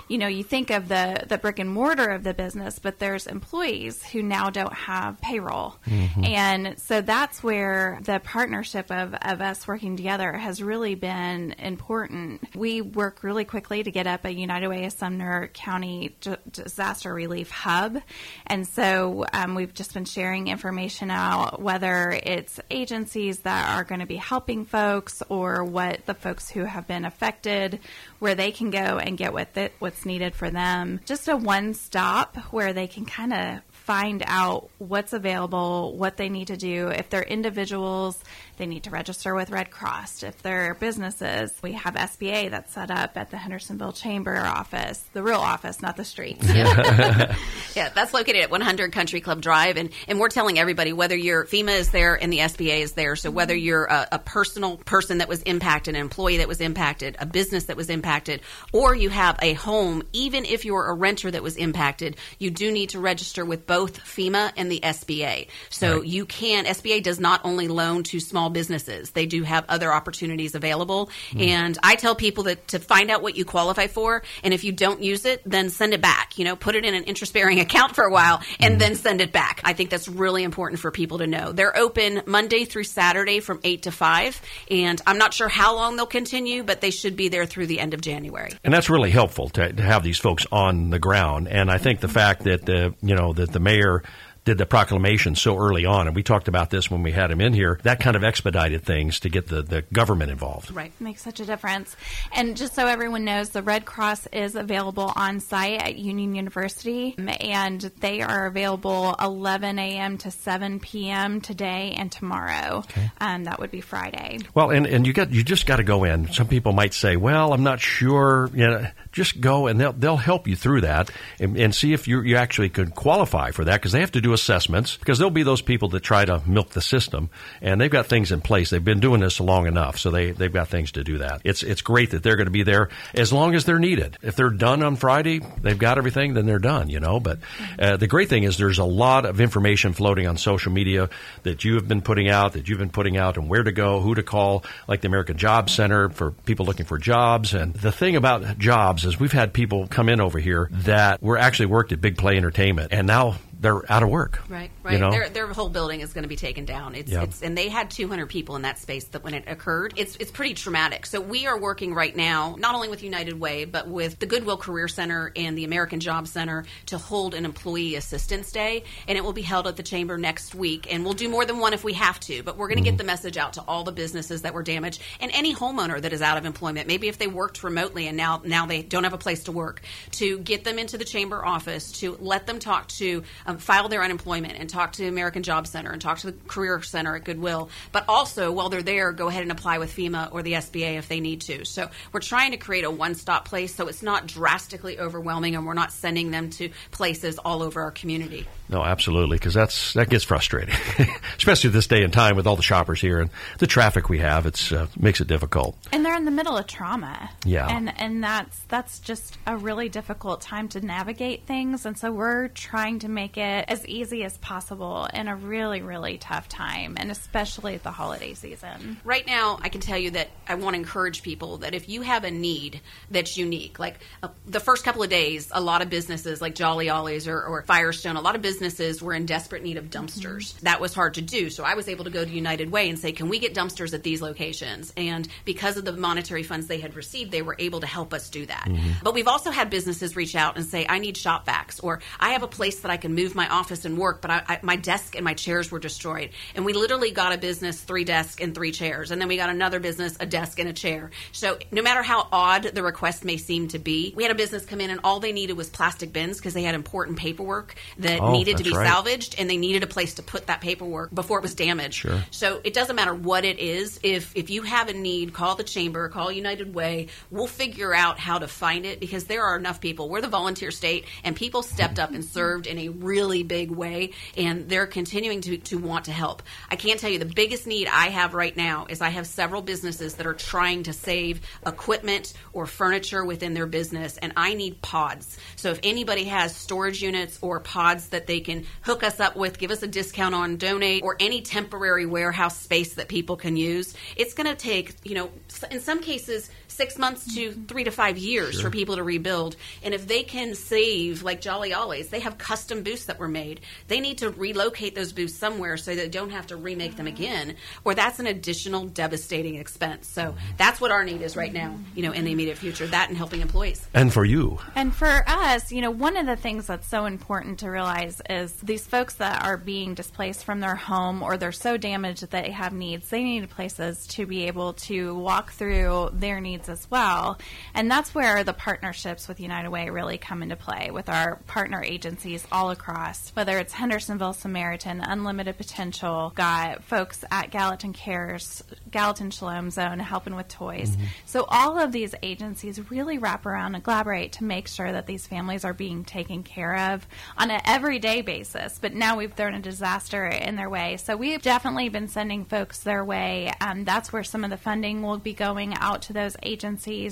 you know, you think of the, the brick and mortar of the business, but there's employees who now don't have payroll. And so that's where the partnership of, of us working together has really been important. We work really quickly to get up a United Way of Sumner County D- Disaster Relief Hub. And so um, we've just been sharing information out, whether it's agencies that are going to be helping folks or what the folks who have been affected, where they can go and get what what's needed for them. Just a one stop where they can kind of find out what's available, what they need to do. If they're individuals, they need to register with Red Cross. If they're businesses, we have SBA that's set up at the Hendersonville Chamber office, the real office, not the streets. Yeah, that's located at 100 Country Club Drive, and, and we're telling everybody whether your FEMA is there and the SBA is there. So whether mm-hmm. you're a, a personal person that was impacted, an employee that was impacted, a business that was impacted, or you have a home, even if you're a renter that was impacted, you do need to register with both FEMA and the SBA. So you can SBA does not only loan to small businesses; they do have other opportunities available. Hmm. And I tell people that to find out what you qualify for, and if you don't use it, then send it back. You know, put it in an interest-bearing account for a while, and hmm. then send it back. I think that's really important for people to know. They're open Monday through Saturday from eight to five, and I'm not sure how long they'll continue, but they should be there through the end of January. And that's really helpful to, to have these folks on the ground. And I think the mm-hmm. fact that the you know that the mayor did the proclamation so early on, and we talked about this when we had him in here, that kind of expedited things to get the, the government involved. Right. Makes such a difference. And just so everyone knows, the Red Cross is available on site at Union University, and they are available 11 a.m. to 7 p.m. today and tomorrow. Okay. Um, that would be Friday. Well, and, and you got you just got to go in. Some people might say, "Well, I'm not sure." You know, just go and they'll they'll help you through that and, and see if you you actually could qualify for that because they have to do assessments because there'll be those people that try to milk the system and they've got things in place. They've been doing this long enough, so they they've got things to do that. It's it's great that they're going to be there as long as they're needed. If they're done on Friday, they've got everything, then they're done. You know, but uh, the great thing is there's a lot of information floating on social media that you have been putting out, that you've been putting out, and where to go, who to call, like the American Job Center for people looking for jobs. And the thing about jobs is we've had people come in over here that were actually worked at Big Play Entertainment, and now they're out of work. Right, right. You know? Their, their whole building is going to be taken down. It's, Yeah. it's and they had 200 people in that space that when it occurred. It's it's pretty traumatic. So we are working right now, not only with United Way, but with the Goodwill Career Center and the American Job Center to hold an employee assistance day, and it will be held at the chamber next week. And we'll do more than one if we have to, but we're going to Mm-hmm. get the message out to all the businesses that were damaged and any homeowner that is out of employment. Maybe if they worked remotely and now now they don't have a place to work, to get them into the chamber office, to let them talk to um, file their unemployment and talk to American Job Center and talk to the Career Center at Goodwill. But also, while they're there, go ahead and apply with FEMA or the SBA if they need to. So we're trying to create a one-stop place so it's not drastically overwhelming and we're not sending them to places all over our community. No, absolutely, because that's that gets frustrating, especially this day and time with all the shoppers here and the traffic we have. It's uh, makes it difficult. And they're in the middle of trauma. Yeah. And and that's that's just a really difficult time to navigate things and so we're trying to make it as easy as possible in a really really tough time and especially at the holiday season. Right now, I can tell you that I want to encourage people that if you have a need that's unique, like uh, the first couple of days, a lot of businesses like Jolly Ollie's or, or Firestone, a lot of businesses were in desperate need of dumpsters. That was hard to do. So I was able to go to United Way and say, can we get dumpsters at these locations? And because of the monetary funds they had received, they were able to help us do that. But we've also had businesses reach out and say, I need shop vacs, or I have a place that I can move my office and work, but I, I, my desk and my chairs were destroyed. And we literally got a business three desks and three chairs. And then we got another business a desk and a chair. So no matter how odd the request may seem to be, we had a business come in and all they needed was plastic bins because they had important paperwork that Oh, needed to be right. salvaged and they needed a place to put that paperwork before it was damaged. Sure. So it doesn't matter what it is. If if you have a need, call the chamber, call United Way. We'll figure out how to find it because there are enough people. We're the volunteer state, and people stepped up and served in a really really big way, and they're continuing to, to want to help. I can't tell you the biggest need I have right now is I have several businesses that are trying to save equipment or furniture within their business, and I need pods. So if anybody has storage units or pods that they can hook us up with, give us a discount on donate, or any temporary warehouse space that people can use, it's going to take, you know, in some cases, six months to mm-hmm. three to five years for people to rebuild. And if they can save, like Jolly Ollie's, they have custom booths that were made. They need to relocate those booths somewhere so they don't have to remake them mm-hmm. again, or that's an additional devastating expense. So that's what our need is right now, mm-hmm. you know, in the immediate future. That and helping employees. And for you, And for us, you know, one of the things that's so important to realize is these folks that are being displaced from their home or they're so damaged that they have needs, they need places to be able to walk through their needs as well. And that's where the partnerships with United Way really come into play with our partner agencies all across, whether it's Hendersonville Samaritan, Unlimited Potential, got folks at Gallatin Cares, Gallatin Shalom Zone helping with toys. So all of these agencies really wrap around and collaborate to make sure that these families are being taken care of on an everyday basis. But now we've thrown a disaster in their way. So we've definitely been sending folks their way. Um, that's where some of the funding will be going out to those agencies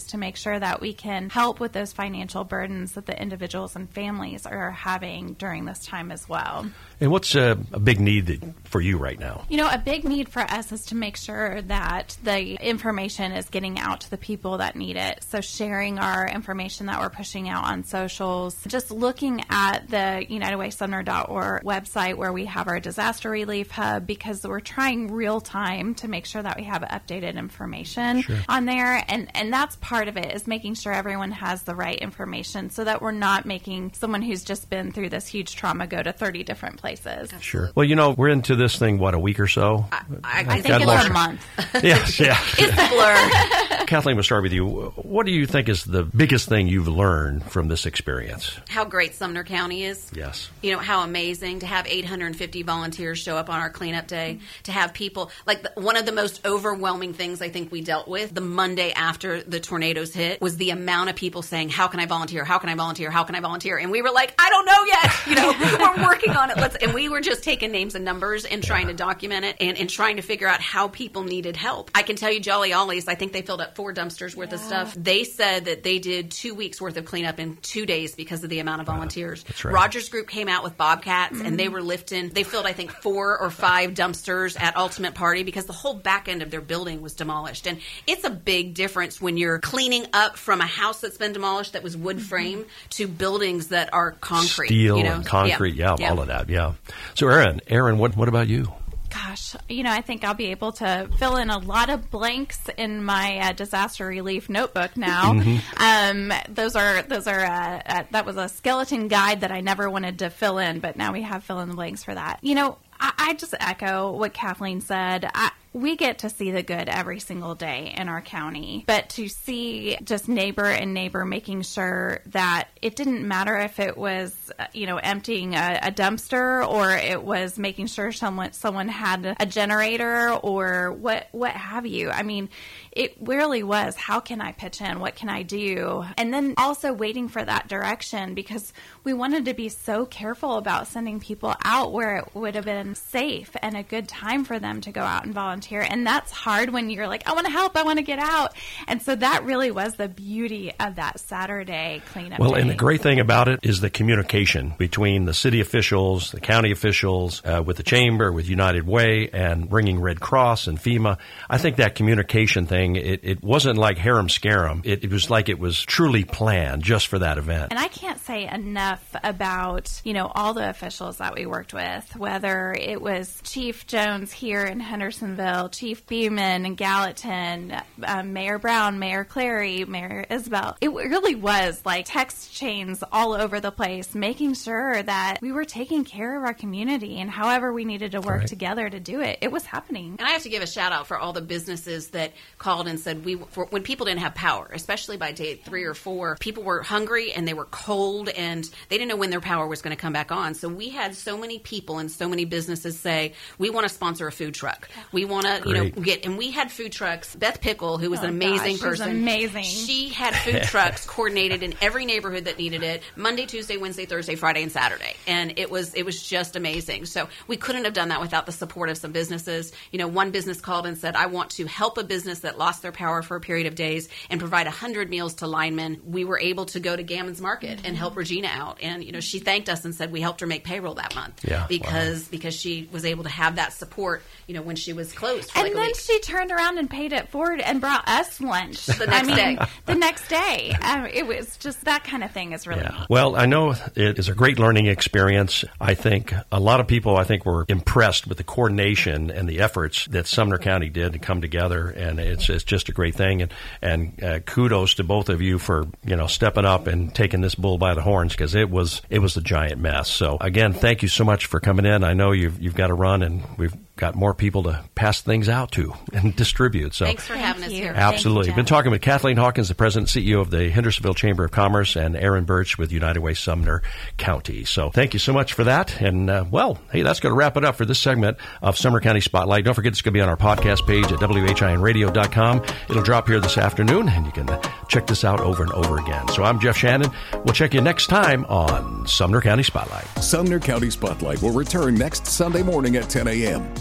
to make sure that we can help with those financial burdens that the individuals and families are having during this time as well. And what's a, a big need that, for you right now? You know, a big need for us is to make sure that the information is getting out to the people that need it. So, sharing our information that we're pushing out on socials, just looking at the UnitedWaySumner.org website where we have our disaster relief hub because we're trying real time to make sure that we have updated information on there. And, and that's part of it is making sure everyone has the right information so that we're not making someone who's just been through this huge trauma go to 30 different places. Sure. Well, you know, we're into this thing, what, a week or so? I, I God think it's a month. yes, yeah. It's a blur. Kathleen, we'll start with you. What do you think is the biggest thing you've learned from this experience? How great Sumner County is. Yes. You know how amazing to have 850 volunteers show up on our cleanup day, to have people like the, one of the most overwhelming things I think we dealt with the Monday after the tornadoes hit was the amount of people saying, "How can I volunteer? How can I volunteer? How can I volunteer?" And we were like, "I don't know yet. You know, we're working on it." Let's and we were just taking names and numbers and trying to document it and, and trying to figure out how people needed help. I can tell you, Jolly Ollies, I think they filled up four dumpsters worth of stuff. They said that they did two weeks worth of cleanup in two days because of the amount of volunteers. That's right. Rogers Group came out with bobcats and they mm-hmm. were lifting. They filled, I think, four or five dumpsters at Ultimate Party because the whole back end of their building was demolished. And it's a big difference when you're cleaning up from a house that's been demolished that was wood mm-hmm. frame to buildings that are concrete, Steel you know? and concrete, yeah, all of that, yeah. So, Erin, Erin, what what about you? Gosh, you know, I think I'll be able to fill in a lot of blanks in my uh, disaster relief notebook now. Um, those are those are uh, uh, that was a skeleton guide that I never wanted to fill in, but now we have fill in the blanks for that. You know, I, I just echo what Kathleen said. I, we get to see the good every single day in our county, but to see just neighbor and neighbor making sure that it didn't matter if it was, uh, you know, emptying a, a dumpster or it was making sure someone someone had a generator or what what have you. I mean, it really was how can I pitch in? What can I do? And then also waiting for that direction because we wanted to be so careful about sending people out where it would have been safe and a good time for them to go out and volunteer. And that's hard when you're like, I want to help, I want to get out. And so that really was the beauty of that Saturday cleanup. Well, day. and the great thing about it is the communication between the city officials, the county officials, uh, with the chamber, with United Way, and bringing Red Cross and FEMA. I think that communication thing, it, it wasn't like harem scarum. It, it was like it was truly planned just for that event. And I can't say enough about, you know, all the officials that we worked with, whether it was Chief Jones here in Hendersonville, Chief Beeman in Gallatin, um, Mayor Brown, Mayor Clary, Mayor Isbell. It really was like text chains all over the place, making sure that we were taking care of our community and however we needed to work Right. together to do it. It was happening. And I have to give a shout out for all the businesses that called called and said we for, when people didn't have power, especially by day three or four, people were hungry and they were cold and they didn't know when their power was going to come back on. So we had so many people and so many businesses say we want to sponsor a food truck. We want to you know get and we had food trucks. Beth Pickle, who was Oh, an amazing gosh, she was person, amazing. She had food trucks coordinated in every neighborhood that needed it. Monday, Tuesday, Wednesday, Thursday, Friday, and Saturday, and it was it was just amazing. So we couldn't have done that without the support of some businesses. You know, one business called and said, "I want to help a business that lost their power for a period of days and provide hundred meals to linemen." We were able to go to Gammons Market and help Regina out, and you know, she thanked us and said we helped her make payroll that month. Yeah, wow. because because she was able to have that support. You know, when she was closed for And like a then week. she turned around and paid it forward and brought us lunch. The I next mean, day. the next day. Um, it was just that kind of thing is really Yeah. neat. Well, I know it is a great learning experience. I think a lot of people, I think, were impressed with the coordination and the efforts that Sumner County did to come together, and it's, it's just a great thing. And and uh, kudos to both of you for you know stepping up and taking this bull by the horns because it was it was a giant mess. So again, thank you so much for coming in. I know you've you've got to run, and we've got more people to pass things out to and distribute. So Thanks for having us you. here. Thank Absolutely. Jeff. Been talking with Kathleen Hawkins, the president and CEO of the Hendersonville Chamber of Commerce, and Erin Birch with United Way Sumner County. So thank you so much for that. And uh, well, hey, that's going to wrap it up for this segment of Sumner County Spotlight. Don't forget it's going to be on our podcast page at WHINradio.com. It'll drop here this afternoon, and you can uh, check this out over and over again. So I'm Jeff Shannon. We'll check you next time on Sumner County Spotlight. Sumner County Spotlight will return next Sunday morning at 10 a.m.